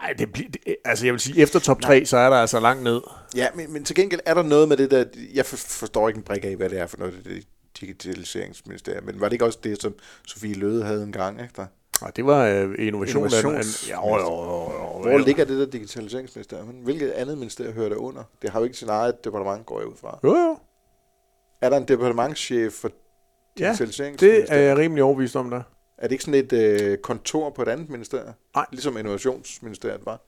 Ej, det bliver, det, altså jeg vil sige, efter top 3, så er der altså langt ned. Ja, men, men til gengæld er der noget med det der... Jeg for- forstår ikke en brik af, hvad det er for noget, det, digitaliseringsministerium. Men var det ikke også det, som Sofie Løde havde en gang, ikke? Der? Og det var øh, innovation. Innovations- ja, jo, jo, Hvor ligger det der digitaliseringsministerium? Hvilket andet ministerium hører det under? Det har jo ikke sin eget departement, går jeg ud fra. Jo, jo. Er der en departementschef for Ja, det er jeg rimelig overbevist om der. Er det ikke sådan et øh, kontor på et andet ministerium? Nej. Ligesom Innovationsministeriet var.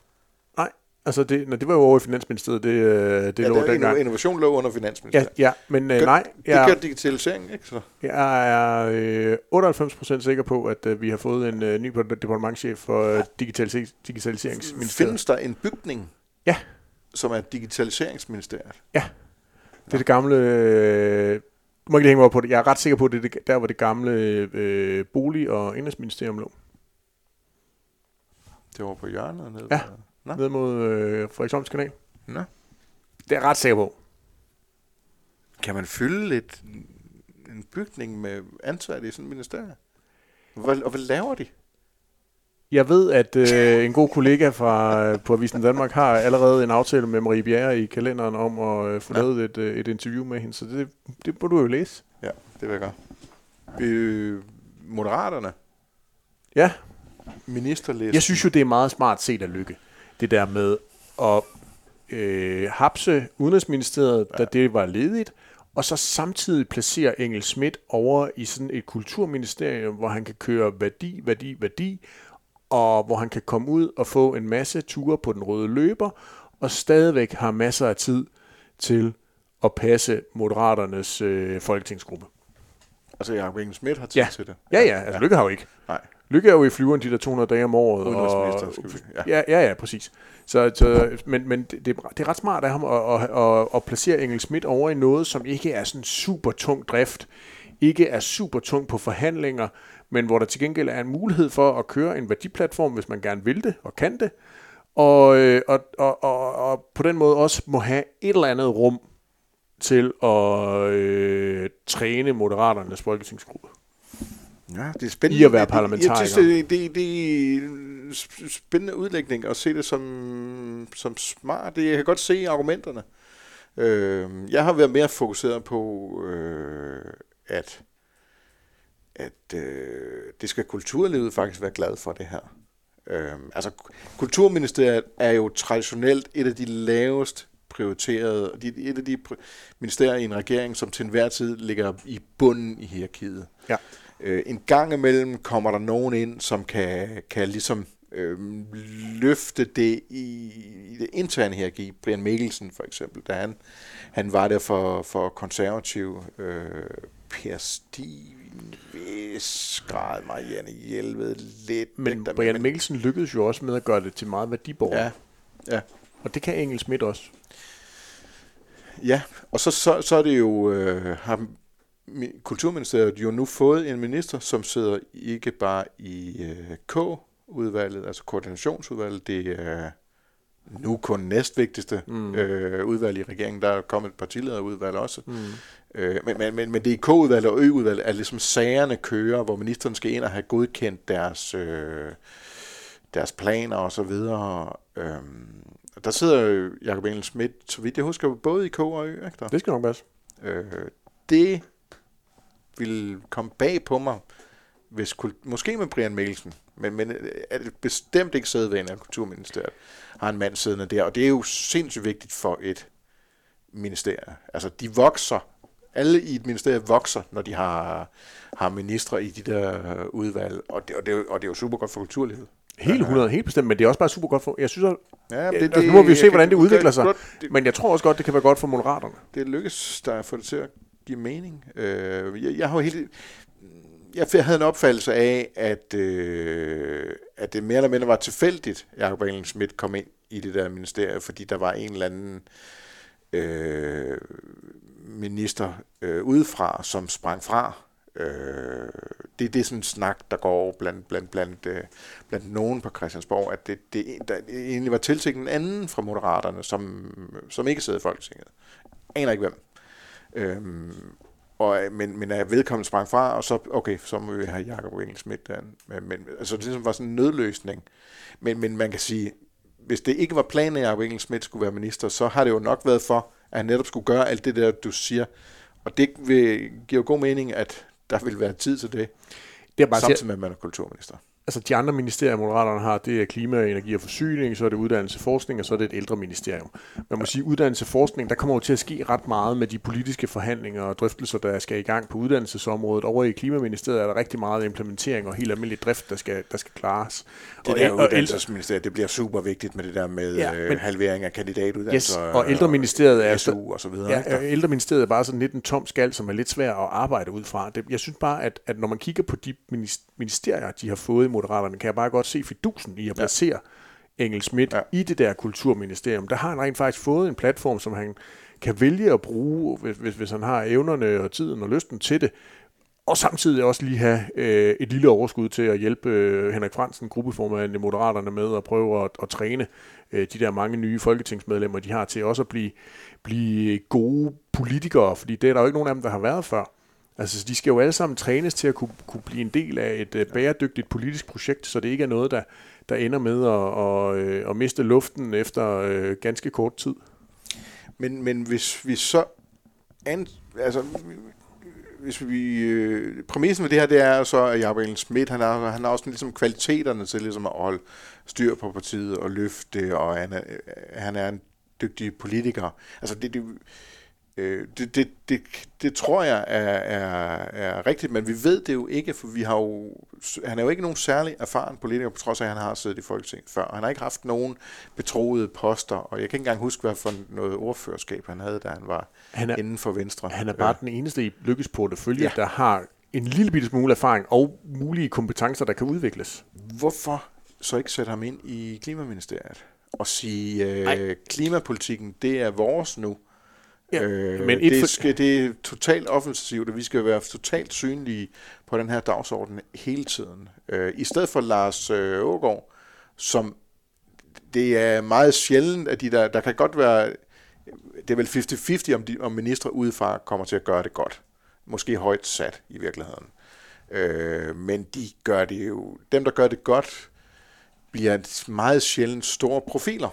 Nej, altså det, når det var jo over i Finansministeriet, det, øh, det ja, lå det er dengang. inno- innovation lå under Ja, Finansministeriet. ja, men øh, Gør- nej, Det jeg, kan digitalisering, ikke? Så. jeg er øh, 98% sikker på, at øh, vi har fået en øh, ny departementchef for øh, digitalis- digitaliseringsministeriet. Findes der en bygning, Ja. som er digitaliseringsministeriet? Det er det gamle... Øh, må ikke hænge mig op på det. Jeg er ret sikker på, at det er der, hvor det gamle øh, bolig- og indrigsministerium lå. Det var på hjørnet nede. Ja. Nå. Ned mod øh, Frederiksholms kanal. Nå. Det er jeg ret sikker på. Kan man fylde et, en bygning med ansatte i sådan et ministerium? Hvad, og hvad laver de? Jeg ved, at øh, en god kollega fra øh, på Avisen Danmark har allerede en aftale med Marie Bjerre i kalenderen om at øh, få Ja. lavet et, øh, et interview med hende, så det, det må du jo læse. Ja, det vil jeg gøre. Øh, Moderaterne, Ja, ministerliste. jeg synes jo, det er meget smart set af Lykke. Det der med at øh, hapse Udenrigsministeriet, ja. da det var ledigt, og så samtidig placere Engel Schmidt over i sådan et kulturministerium, hvor han kan køre værdi, værdi, værdi, og hvor han kan komme ud og få en masse ture på den røde løber, og stadigvæk har masser af tid til at passe Moderaternes øh, folketingsgruppe. Altså, Jacob Engel Schmidt har tid Ja. til det. Ja, ja, altså Lykke har jo ikke. Nej. Lykke er jo i flyveren de der 200 dage om året. Og, ja. ja. ja, ja, præcis. Så, så, men men det, det, det er ret smart af ham at, at, at, at placere Engel Schmidt over i noget, som ikke er sådan super tung drift, ikke er super tung på forhandlinger, men hvor der til gengæld er en mulighed for at køre en værdiplatform, hvis man gerne vil det og kan det, og, øh, og, og, og, og på den måde også må have et eller andet rum til at øh, træne Moderaternes folketingsgruppe. Ja, det er spændende. I at være parlamentariker. Jeg synes, det, det, det er en sp- spændende udlægning at se det som, som smart. Jeg kan godt se argumenterne. Øh, jeg har været mere fokuseret på, øh, at, at øh, det skal kulturlivet faktisk være glad for det her. Øh, altså, Kulturministeriet er jo traditionelt et af de lavest prioriterede, de, et af de ministerier i en regering, som til enhver tid ligger i bunden i hierarkiet. Ja. Øh, en gang imellem kommer der nogen ind, som kan, kan ligesom øh, løfte det i, i det interne hierarki. Brian Mikkelsen for eksempel, da han, han var der for, for konservativ. Øh, Per Stig, vis grad, Marianne Hjelved lidt. Men? Der- Brian Mikkelsen lykkedes jo også med at gøre det til meget værdiborger. Ja, ja. Og det kan Engel Schmidt også. Ja, og så, så, så er det jo, øh, har mi- Kulturministeriet jo nu fået en minister, som sidder ikke bare i øh, K-udvalget, altså koordinationsudvalget, det er nu kun næstvigtigste mm. øh, udvalg i regeringen. Der er kommet et partilederudvalg også. Mm. Øh, men, men, men, men DK-udvalget og Ø-udvalget er ligesom sagerne kører, hvor ministeren skal ind og have godkendt deres, øh, deres planer og så videre. Øh, der sidder Jacob Engel Schmidt, så vidt jeg husker, både i K og Ø. Ikke der? Det skal nok passe. Øh, det vil komme bag på mig, hvis måske med Brian Mikkelsen, men, men er det bestemt ikke sædvanligt af Kulturministeriet, har en mand siddende der, og det er jo sindssygt vigtigt for et ministerie. Altså, de vokser, alle i et ministerie vokser, når de har, har ministre i de der udvalg, og det, og det, er, og det er jo super godt for kulturlivet. Helt 100, helt bestemt, men det er også bare super godt for... Jeg synes, at, ja, det, altså, nu må vi jo se, hvordan det udvikler sig, men jeg tror også godt, det kan være godt for moderaterne. Det lykkes der at få det til at give mening. Øh, jeg, jeg har helt... Jeg havde en opfattelse af, at, øh, at det mere eller mindre var tilfældigt, at Jacob Engel Schmidt kom ind i det der ministerie, fordi der var en eller anden øh, minister øh, udefra, som sprang fra. Øh, det, det er sådan en snak, der går blandt, blandt, blandt, øh, blandt nogen på Christiansborg, at det, det, der egentlig var tiltænkt en anden fra Moderaterne, som, som ikke sidder i Folketinget. Aner ikke hvem. Øhm, og, men, men er vedkommende sprang fra, og så, okay, så må vi have Jacob Engelsmidt. Men, men, altså det ligesom var sådan en nødløsning. Men, men man kan sige, hvis det ikke var planen, at Jacob Engelsmidt skulle være minister, så har det jo nok været for, at han netop skulle gøre alt det der, du siger. Og det vil, giver jo god mening, at der vil være tid til det, det er bare samtidig med, at man er kulturminister altså de andre ministerier, Moderaterne har, det er klima, energi og forsyning, så er det uddannelse og forskning, og så er det et ældre ministerium. Man må sige, uddannelse og forskning, der kommer jo til at ske ret meget med de politiske forhandlinger og drøftelser, der skal i gang på uddannelsesområdet. Over i Klimaministeriet er der rigtig meget implementering og helt almindelig drift, der skal, der skal klares. Det og, der og uddannelsesministeriet, det bliver super vigtigt med det der med ja, øh, men, halvering af kandidatuddannelser. Yes, og ældreministeriet er, SU og så videre. Ja, ældreministeriet er bare sådan lidt en tom skal, som er lidt svær at arbejde ud fra. Det, jeg synes bare, at, at når man kigger på de ministerier, de har fået Moderaterne, kan jeg bare godt se fidusen i at placere ja. Engel Schmidt ja. i det der kulturministerium. Der har han rent faktisk fået en platform, som han kan vælge at bruge, hvis, hvis, hvis han har evnerne og tiden og lysten til det. Og samtidig også lige have øh, et lille overskud til at hjælpe øh, Henrik Fransen, gruppeformanden i Moderaterne, med at prøve at, at træne øh, de der mange nye folketingsmedlemmer, de har til også at blive, blive gode politikere, fordi det er der jo ikke nogen af dem, der har været før. Altså, de skal jo alle sammen trænes til at kunne, kunne blive en del af et øh, bæredygtigt politisk projekt, så det ikke er noget, der, der ender med at, at, øh, at miste luften efter øh, ganske kort tid. Men, men hvis vi så... An, altså, hvis vi, øh, præmissen med det her, det er så, at Jacob Schmidt, han har, han har også ligesom kvaliteterne til ligesom at holde styr på partiet og løfte, og han er, øh, han er en dygtig politiker. Altså det, det, Øh, det, det, det, det tror jeg er, er, er rigtigt, men vi ved det jo ikke, for vi har jo, han er jo ikke nogen særlig erfaren politiker, på trods af, at han har siddet i Folketinget før. Han har ikke haft nogen betroede poster, og jeg kan ikke engang huske, hvad for noget ordførerskab han havde, da han var han er, inden for Venstre. Han er bare øh. den eneste i Lykkes portefølje, ja. der har en lille bitte smule erfaring og mulige kompetencer, der kan udvikles. Hvorfor så ikke sætte ham ind i Klimaministeriet og sige, øh, klimapolitikken, det er vores nu, Ja, øh, men et det, skal, det er totalt offensivt, og vi skal være totalt synlige på den her dagsorden hele tiden. Øh, I stedet for Lars øh, Ågaard, som det er meget sjældent, at de der, der kan godt være, det er vel 50-50, om, de, om ministre udefra kommer til at gøre det godt. Måske højt sat i virkeligheden. Øh, men de gør det jo, dem der gør det godt, bliver meget sjældent store profiler.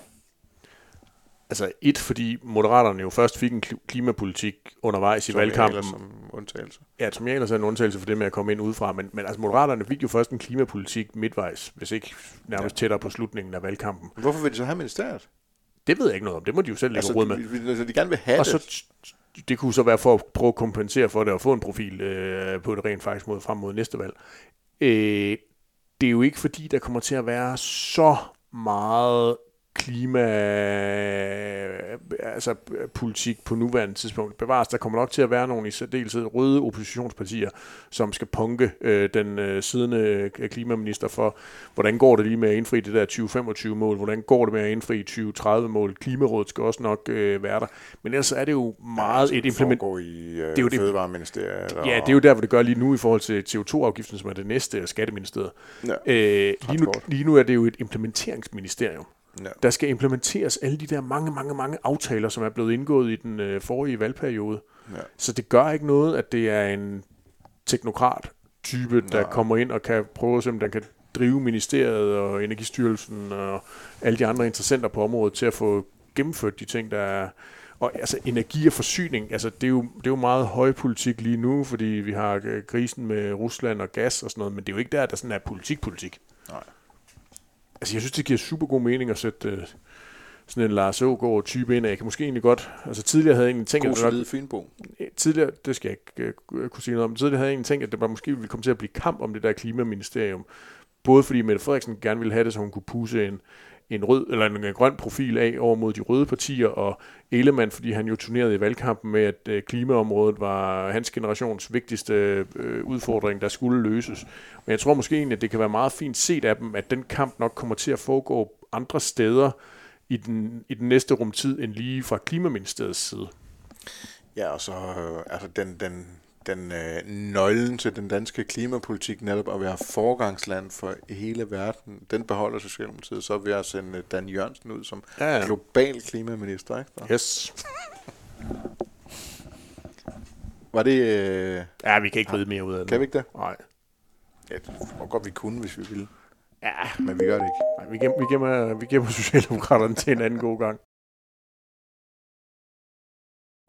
Altså et, fordi Moderaterne jo først fik en klimapolitik undervejs som i valgkampen. som undtagelse. Ja, som jeg ellers er en undtagelse for det med at komme ind udefra. Men, men altså Moderaterne fik jo først en klimapolitik midtvejs, hvis ikke nærmest ja. tættere på slutningen af valgkampen. Hvorfor vil de så have ministeriet? Det ved jeg ikke noget om. Det må de jo selv lægge altså, råd med. De, altså, de gerne vil have og det. Så, det kunne så være for at prøve at kompensere for det og få en profil øh, på det rent faktisk mod, frem mod næste valg. Øh, det er jo ikke fordi, der kommer til at være så meget klima altså politik på nuværende tidspunkt bevares. Der kommer nok til at være nogle i særdeleshed røde oppositionspartier, som skal punke øh, den øh, siddende øh, klimaminister for, hvordan går det lige med at indfri det der 2025-mål, hvordan går det med at indfri 2030-mål, Klimarådet skal også nok øh, være der. Men ellers er det jo meget ja, et implement... i øh, det er jo det, Fødevareministeriet. Ja, det er jo der, hvor det gør lige nu i forhold til CO2-afgiften, som er det næste, Skatteministeriet. Ja, øh, lige, nu, lige nu er det jo et implementeringsministerium. Ja. Der skal implementeres alle de der mange, mange, mange aftaler, som er blevet indgået i den øh, forrige valgperiode. Ja. Så det gør ikke noget, at det er en teknokrat type, der Nej. kommer ind og kan prøve at se, om den kan drive ministeriet og Energistyrelsen og alle de andre interessenter på området til at få gennemført de ting, der er... Og altså energi og forsyning, altså det er jo, det er jo meget højpolitik lige nu, fordi vi har øh, krisen med Rusland og gas og sådan noget, men det er jo ikke der, der sådan er politik-politik. Nej. Altså jeg synes, det giver super god mening at sætte øh, sådan en Lars Ågaard type ind. af. Jeg kan måske egentlig godt... Altså tidligere havde jeg egentlig tænkt, God at det nok- Fynbo. tidligere, det skal jeg ikke øh, kunne sige noget om, tidligere havde jeg egentlig tænkt, at det var måske ville komme til at blive kamp om det der klimaministerium. Både fordi Mette Frederiksen gerne ville have det, så hun kunne pusse en, en rød eller en, øh, grøn profil af over mod de røde partier, og Ellemann, fordi han jo turnerede i valgkampen med, at øh, klimaområdet var hans generations vigtigste øh, udfordring, der skulle løses. Men jeg tror måske egentlig, at det kan være meget fint set af dem, at den kamp nok kommer til at foregå andre steder i den, i den næste rumtid, end lige fra Klimaministeriets side. Ja, og så øh, altså den, den, den øh, nøglen til den danske klimapolitik, netop at være forgangsland for hele verden, den beholder Socialdemokratiet så ved at sende Dan Jørgensen ud som Ja, ja. global klimaminister. Ikke? Så Yes. Var det... Øh, Ja, vi kan ikke vride mere ud af det. kan vi ikke det? Nej. Ja, det tror godt, vi kunne, hvis vi ville. Ja, Men vi gør det ikke. nej, vi, gemmer, vi, gemmer, vi gemmer Socialdemokraterne til en anden god gang.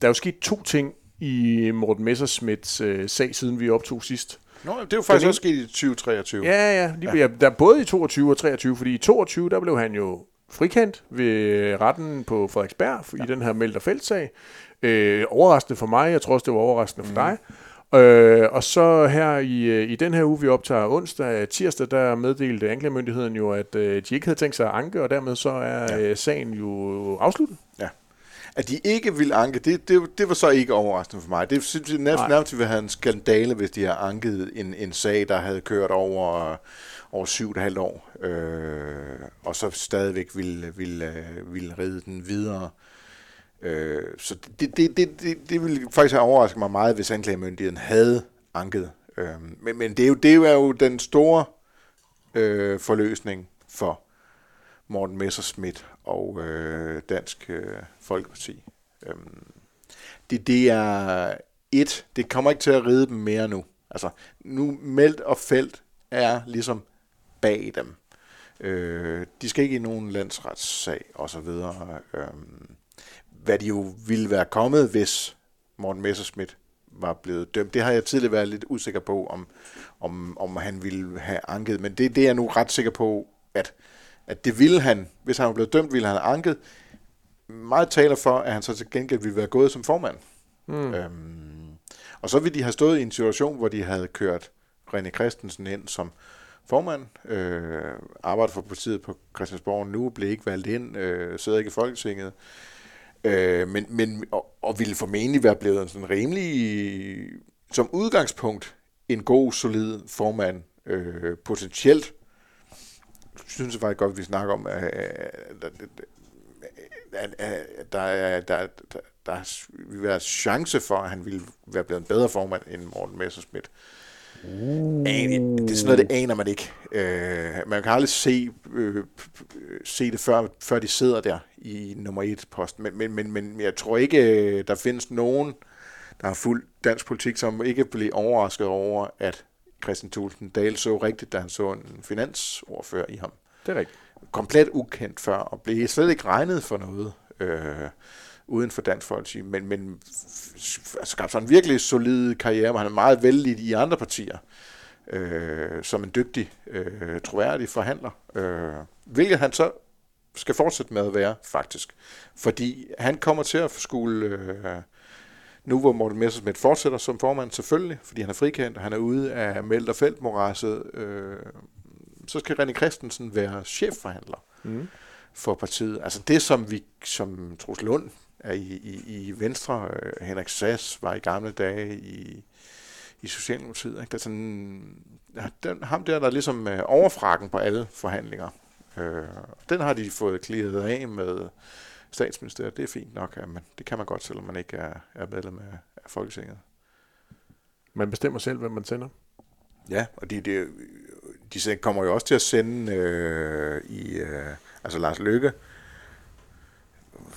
Der er jo sket to ting i Morten Messersmiths øh, sag, siden vi optog sidst. Nå, det er jo faktisk Den også sket i 2023. Ja, ja, lige, ja. Der er både i 22 og 23, fordi i 22, der blev han jo frikendt ved retten på Frederiksberg ja. i den her Meldt og Felt-sag. Øh, overraskende for mig, jeg tror også, det var overraskende for dig. Øh, og så her i, øh, i den her uge, vi optager onsdag, tirsdag, der meddelte anklagemyndigheden jo, at øh, de ikke havde tænkt sig at anke, og dermed så er Ja. ja. øh, sagen jo afsluttet. At de ikke ville anke, det, det, det var så ikke overraskende for mig. Det synes jeg nærmest, nærmest ville have en skandale, hvis de havde anket en, en sag, der havde kørt over, over syv og et halvt år, øh, og så stadigvæk ville, ville, øh, ville ride den videre. Øh, så det, det, det, det, det ville faktisk have overrasket mig meget, hvis anklagemyndigheden havde anket. Øh, men men det, er jo, det er jo den store øh, forløsning for Morten Messerschmidt og øh, Dansk øh, Folkeparti. Øhm, det, det er et, det kommer ikke til at ride dem mere nu. Altså, nu Meldt og Felt er ligesom bag dem. Øh, de skal ikke i nogen landsretssag og så videre. Øhm, hvad de jo ville være kommet, hvis Morten Messerschmidt var blevet dømt. Det har jeg tidligere været lidt usikker på, om, om, om han ville have anket. Men det, det er jeg nu ret sikker på, at, at det ville han. Hvis han var blevet dømt, ville han have anket. Meget taler for, at han så til gengæld ville være gået som formand. Mm. Øhm, og så ville de have stået i en situation, hvor de havde kørt René Christensen ind som formand, øh, arbejder for partiet på Christiansborg nu, blev ikke valgt ind, øh, sidder ikke i Folketinget, øh, men, men, og, og ville formentlig være blevet en sådan rimelig, som udgangspunkt, en god, solid formand, øh, potentielt, synes jeg faktisk godt, at vi snakker om, at, at, at, der, er, der, der, der vil være chance for, at han ville være blevet en bedre formand end Morten Messerschmidt. Uh. Det er sådan noget, det aner man ikke. Øh, man kan aldrig se, øh, se det, før, før de sidder der i nummer et post. Men, men, men, men jeg tror ikke, øh, der findes nogen, der har fuldt dansk politik, som ikke bliver overrasket over, at Christian Thulsen Dahl så rigtigt, da han så en finansordfører i ham Det er rigtigt. komplet ukendt før, og blev slet ikke regnet for noget øh, uden for Dansk Folkeparti, men, men skabte sådan en virkelig solid karriere, hvor han er meget vældig i andre partier, øh, som en dygtig, øh, troværdig forhandler, øh, hvilket han så skal fortsætte med at være, faktisk. Fordi han kommer til at skulle, øh, nu hvor Morten Messersmith fortsætter som formand, selvfølgelig, fordi han er frikendt, og han er ude af Meldt og Feltmorasset, øh, så skal René Christensen være chefforhandler Mm. for partiet. Altså det, som vi, som Troels Lund er i, i, i Venstre, øh, Henrik Sass var i gamle dage i, i Socialdemokratiet. Ikke? Der er sådan, den, ham der, der er ligesom øh, overfrakken på alle forhandlinger. Øh, den har de fået clearet af med statsministeriet. Det er fint nok, ja, men det kan man godt, selvom man ikke er, er medlem af, af Folketinget. Man bestemmer selv, hvem man sender. Ja, og de, de, de kommer jo også til at sende øh, i, øh, altså Lars Løkke,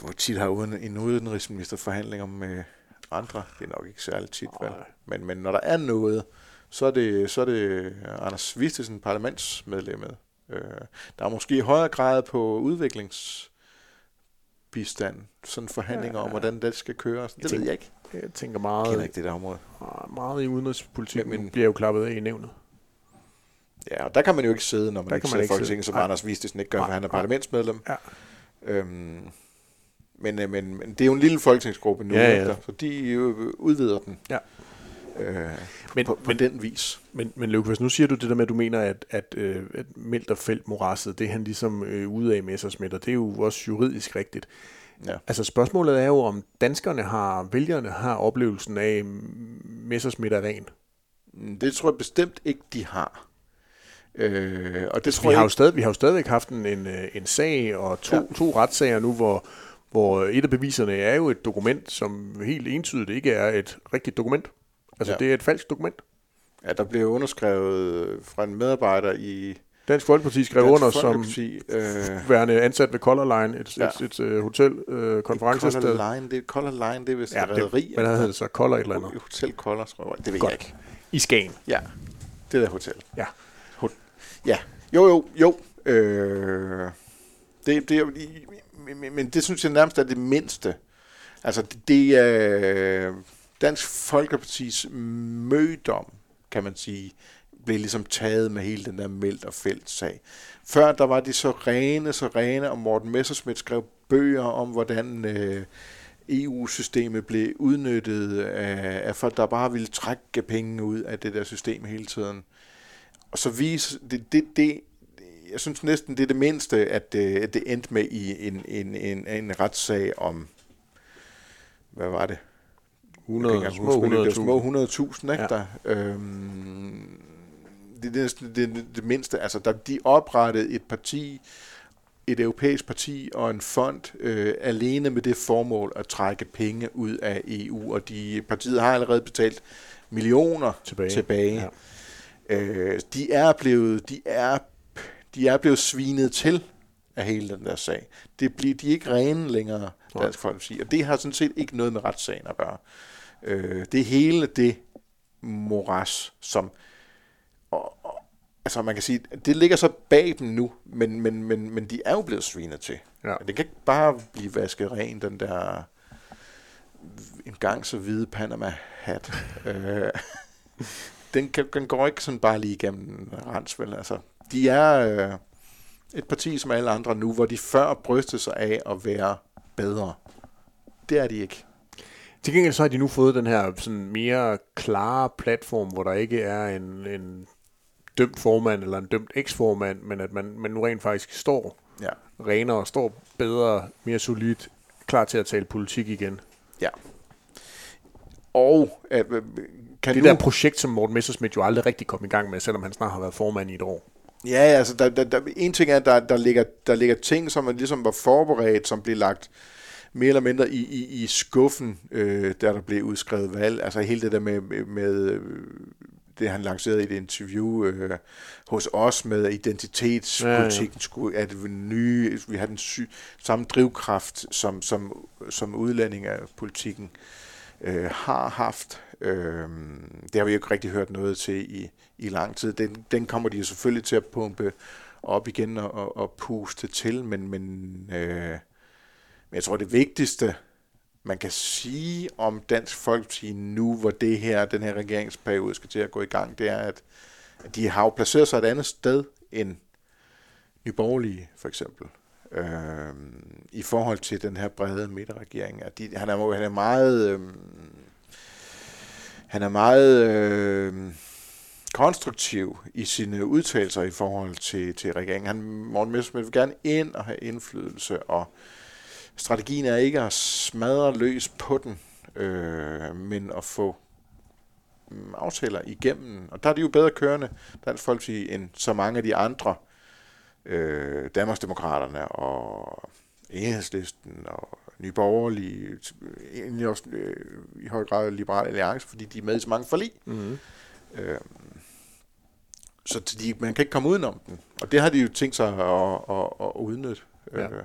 hvor tit har uden, en udenrigsminister forhandlinger med andre. Det er nok ikke særlig tit, vel? Men, men når der er noget, så er det, så er det Anders Vistesen, parlamentsmedlemmet. Øh, der er måske i højere grad på udviklingsbistand, sådan forhandlinger Ja, om, ja. hvordan det skal køre. Det ved tænker- jeg ikke. Jeg tænker Jeg meget, kender ikke det der område. meget i udenrigspolitik, Men- men bliver jo klappet af i nævnet. Ja, og der kan man jo ikke sidde, når man Der ikke sidder i Folketinget, som. Anders Vistesen ikke gør, for han er parlamentsmedlem. Ja. Øhm, men, øh, men, men det er jo en lille folketingsgruppe nu, Ja, ja. efter, så de øh, udvider den Ja. Øh, Men, på, på men, den vis. men, men Lukas, nu siger du det der med, at du mener, at, at, øh, at Felt morasset, det er han ligesom øh, ude af Messersmith, og det er jo også juridisk rigtigt. Ja. Altså spørgsmålet er jo, om danskerne har, vælgerne har oplevelsen af, at Messersmith er ren. Mm, Det tror jeg bestemt ikke, de har. Øh, og det tror Altså, Vi jeg har, jo stadig, vi har jo stadigvæk haft en, en, øh, en sag og to, ja. to retssager nu, hvor, hvor et af beviserne er jo et dokument, som helt entydigt ikke er et rigtigt dokument. Altså Ja. ja. det er et falsk dokument. at der blev underskrevet fra en medarbejder i Dansk Folkeparti skrev Dansk under som Folkeparti, øh, værende ansat ved Color Line, et, Ja. ja. et, et, et hotel, øh, konferencested. Color Line, det, Color Line, det er vist Ja, et rederi. men der hedder det så Color et eller andet. Hotel Color, tror jeg. Det ved Godt. jeg ikke. I Skagen. Ja, det der hotel. Ja. Ho- ja, jo, jo, jo. Øh, det, det, er- men- men, det synes jeg nærmest er det mindste. Altså, det, det er Dansk Folkepartis mødom, kan man sige, blev ligesom taget med hele den der meldt og fældt sag. Før der var de så rene, så rene, og Morten Messerschmidt skrev bøger om, hvordan øh, EU-systemet blev udnyttet af, af folk, der bare ville trække penge ud af det der system hele tiden. Og så vise, det, det, det, jeg synes næsten, det er det mindste, at det, at det endte med i en, en, en, en retssag om, hvad var det? 100, Jeg kan små engang huske, det var 100.000. små 100.000, ikke Ja. der? Øhm, det er det, det, det mindste. Altså, der, de oprettede et parti, et europæisk parti og en fond øh, alene med det formål at trække penge ud af EU, og de partiet har allerede betalt millioner Tilbage. tilbage. Ja. Øh, de er blevet, de er, de er blevet svinet til af hele den der sag. Det bliver, de er ikke rene længere. Dansk Folkeparti, og det har sådan set ikke noget med retssagen at gøre. Øh, det er hele det moras, som og, og, altså man kan sige, det ligger så bag dem nu, men, men, men, men de er jo blevet svinet til. Ja. Det kan ikke bare blive vasket ren, den der en gang så hvide Panama-hat. øh, *laughs* den, kan, den går ikke sådan bare lige igennem rens, vel? Altså, de er øh, et parti som alle andre nu, hvor de før brystede sig af at være bedre. Det er de ikke. Til gengæld så har de nu fået den her sådan mere klare platform, hvor der ikke er en, en dømt formand eller en dømt eksformand, men at man, man nu rent faktisk står Ja. renere, står bedre, mere solidt, klar til at tale politik igen. ja. Og øh, øh, kan Det nu... der projekt, som Morten Messersmith jo aldrig rigtig kom i gang med, selvom han snart har været formand i et år. Ja, altså, der, der, der, en ting er, at der, der, ligger, der ligger ting, som man ligesom var forberedt, som blev lagt mere eller mindre i, i, i skuffen, øh, da der blev udskrevet valg. Altså hele det der med, med, med øh, det, han lancerede i et interview øh, hos os med identitetspolitikken, ja, ja. skulle, at nye, vi har den sy, samme drivkraft, som, som, som udlænding af politikken øh, har haft. Øh, det har vi jo ikke rigtig hørt noget til i, i lang tid. Den, den kommer de selvfølgelig til at pumpe op igen og, og, og puste til, men, men, øh, men jeg tror, det vigtigste, man kan sige om Dansk Folkeparti nu, hvor det her, den her regeringsperiode skal til at gå i gang, det er, at, at de har jo placeret sig et andet sted end Nye Borgerlige, for eksempel. Øh, I forhold til den her brede midterregering. At de, han, er, han er meget... Øh, han er meget øh, konstruktiv i sine udtalelser i forhold til, til regeringen. Han, Morten Messerschmidt vil gerne ind og have indflydelse, og strategien er ikke at smadre løs på den, øh, men at få mm, aftaler igennem. Og der er de jo bedre kørende, Dansk Folkeparti, end så mange af de andre, øh, Danmarksdemokraterne og Enhedslisten og Nye Borgerlige, egentlig også øh, i høj grad Liberal Alliance, fordi de er med i så mange forlig. Mm-hmm. Øh, så de, man kan ikke komme udenom den. Og det har de jo tænkt sig at, at, at udnytte. Ja. Øh,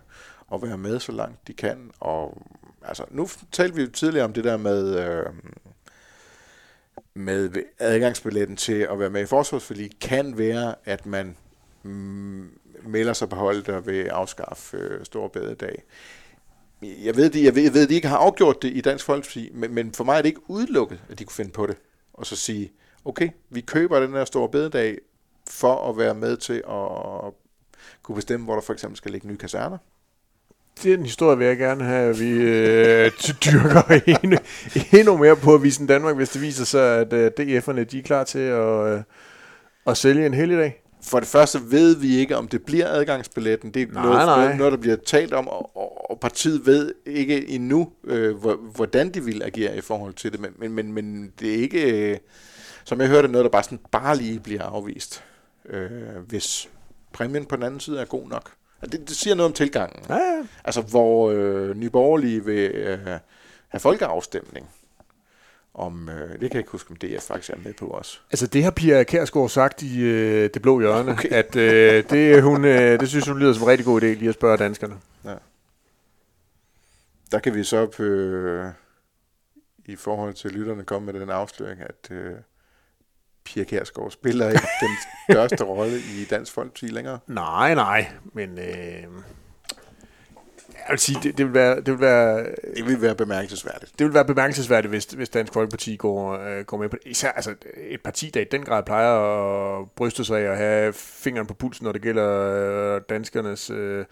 og være med så langt de kan. Og altså, nu talte vi jo tidligere om det der med, øh, med adgangsbilletten til at være med i forsvarsforlig, kan være, at man mm, melder sig på holdet og vil afskaffe øh, Stor Bededag. Jeg ved, de, jeg, ved, jeg ved, at de ikke har afgjort det i Dansk Folkeparti, men, men for mig er det ikke udelukket, at de kunne finde på det. Og så sige, okay, vi køber den her Store Bededag for at være med til at kunne bestemme, hvor der for eksempel skal ligge nye kaserner. Den historie vil jeg gerne have, at vi øh, dyrker *laughs* endnu, endnu mere på Avisen Danmark, hvis det viser sig, at øh, DF'erne de er klar til at, øh, at sælge en helligdag. For det første ved vi ikke, om det bliver adgangsbilletten. Det er Nej, noget, nej. noget, der bliver talt om, og, og, partiet ved ikke endnu, øh, hvor- hvordan de vil agere i forhold til det. Men, men, men, men det er ikke, øh, som jeg hørte, noget, der bare, sådan, bare lige bliver afvist, øh, hvis præmien på den anden side er god nok. Og det, det siger noget om tilgangen. Ja, ja. Altså, hvor øh, Nye Borgerlige vil øh, have folkeafstemning om, øh, det kan jeg ikke huske, om DF faktisk er med på også. Altså det har Pia Kærsgaard sagt i øh, Det Blå Hjørne, *laughs* Okay. at øh, det, hun, øh, det synes hun lyder som en rigtig god idé lige at spørge danskerne. Der kan vi så øh, i forhold til lytterne komme med den afsløring, at øh, Pia Kjærsgaard spiller ikke den største *laughs* rolle i Dansk Folkeparti længere. Nej, nej, men øh, jeg vil sige, det, det, vil være, det, vil være, Det vil være bemærkelsesværdigt. det vil være bemærkelsesværdigt, hvis, hvis Dansk Folkeparti går, øh, går med på det. Især altså, et parti, der i den grad plejer at bryste sig af at have fingeren på pulsen, når det gælder øh, danskernes øh,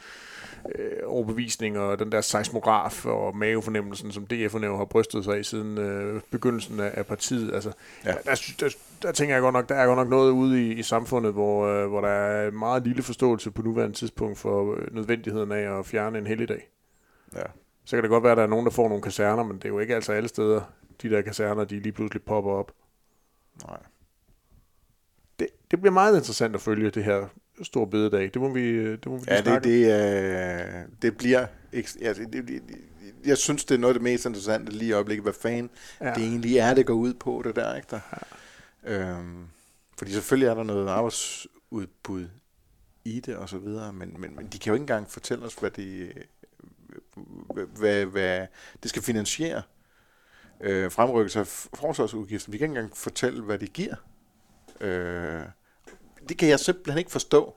øh, overbevisning og den der seismograf og mavefornemmelsen, som DF'erne jo har brystet sig af siden øh, begyndelsen af, af partiet. Altså, Ja. ja. der, der, der, der tænker jeg godt nok, der er godt nok noget ude i, i samfundet, hvor, øh, hvor der er meget lille forståelse på nuværende tidspunkt for øh, nødvendigheden af at fjerne en helligdag. Ja. Så kan det godt være, at der er nogen, der får nogle kaserner, men det er jo ikke altså alle steder, de der kaserner, de lige pludselig popper op. Nej. Det, det bliver meget interessant at følge det her store bededag. Det må vi, øh, det må vi Ja, det, snakke det, øh, det bliver... Ja, det, det, jeg synes, det er noget af det mest interessante lige i øjeblikket, hvad fanden ja. det egentlig er, det går ud på, det der, ikke der? Ja. Øhm, fordi selvfølgelig er der noget arbejdsudbud i det, og så videre, men, men, men de kan jo ikke engang fortælle os, hvad de, hvad, hvad, hvad det skal finansiere. Øh, fremrykkelse af forsvarsudgifter. Vi kan ikke engang fortælle, hvad det giver. Øh, det kan jeg simpelthen ikke forstå,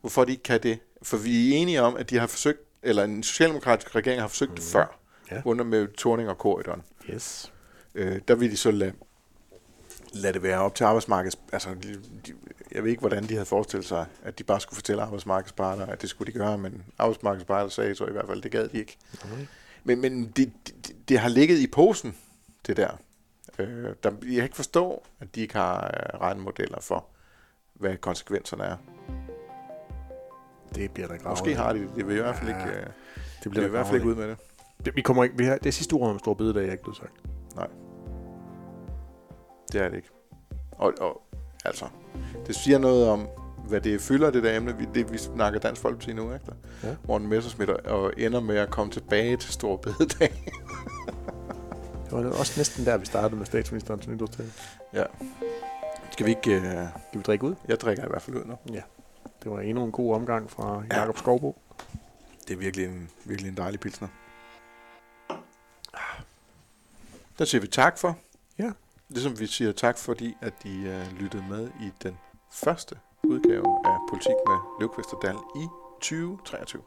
hvorfor de ikke kan det. For vi er enige om, at de har forsøgt, eller en socialdemokratisk regering har forsøgt mm. det før, Ja. under med Torning og Korydon. Yes. Øh, der vil de så lade, lade det være op til arbejdsmarkeds... Altså, de, de, jeg ved ikke, hvordan de havde forestillet sig, at de bare skulle fortælle arbejdsmarkedsparter, at det skulle de gøre, men arbejdsmarkedsparter sagde så i hvert fald, det gad de ikke. Okay. Men, men det, det, det har ligget i posen, det der. Øh, der. Jeg kan ikke forstå, at de ikke har øh, regnemodeller for, hvad konsekvenserne er. Det bliver der gravet. Måske har de det. Det vil i hvert fald Ja, ikke, øh, Det det bliver vil i hvert fald ikke ud med det. Det, vi kommer ikke, vi har, det er sidste ord om store bededag, er ikke blevet sagt. Det er det ikke. Og, og altså, det siger noget om, hvad det fylder, det der emne, vi, det vi snakker Dansk Folkeparti nu, ikke? Ja. Morten Messersmith og- og ender med at komme tilbage til Stor Bededag. Det var også næsten der, vi startede med statsministerens nytårstale. ja. Skal vi ikke... Øh, Skal vi drikke ud? jeg drikker i hvert fald ud nu. Det var endnu en god omgang fra Ja. Jakob Skovbo. Det er virkelig en, virkelig en dejlig pilsner. Der siger vi tak for. Ja. Ligesom vi siger tak, fordi at de øh, lyttede med i den første udgave af Politik med Løvqvist og Dahl i 2023.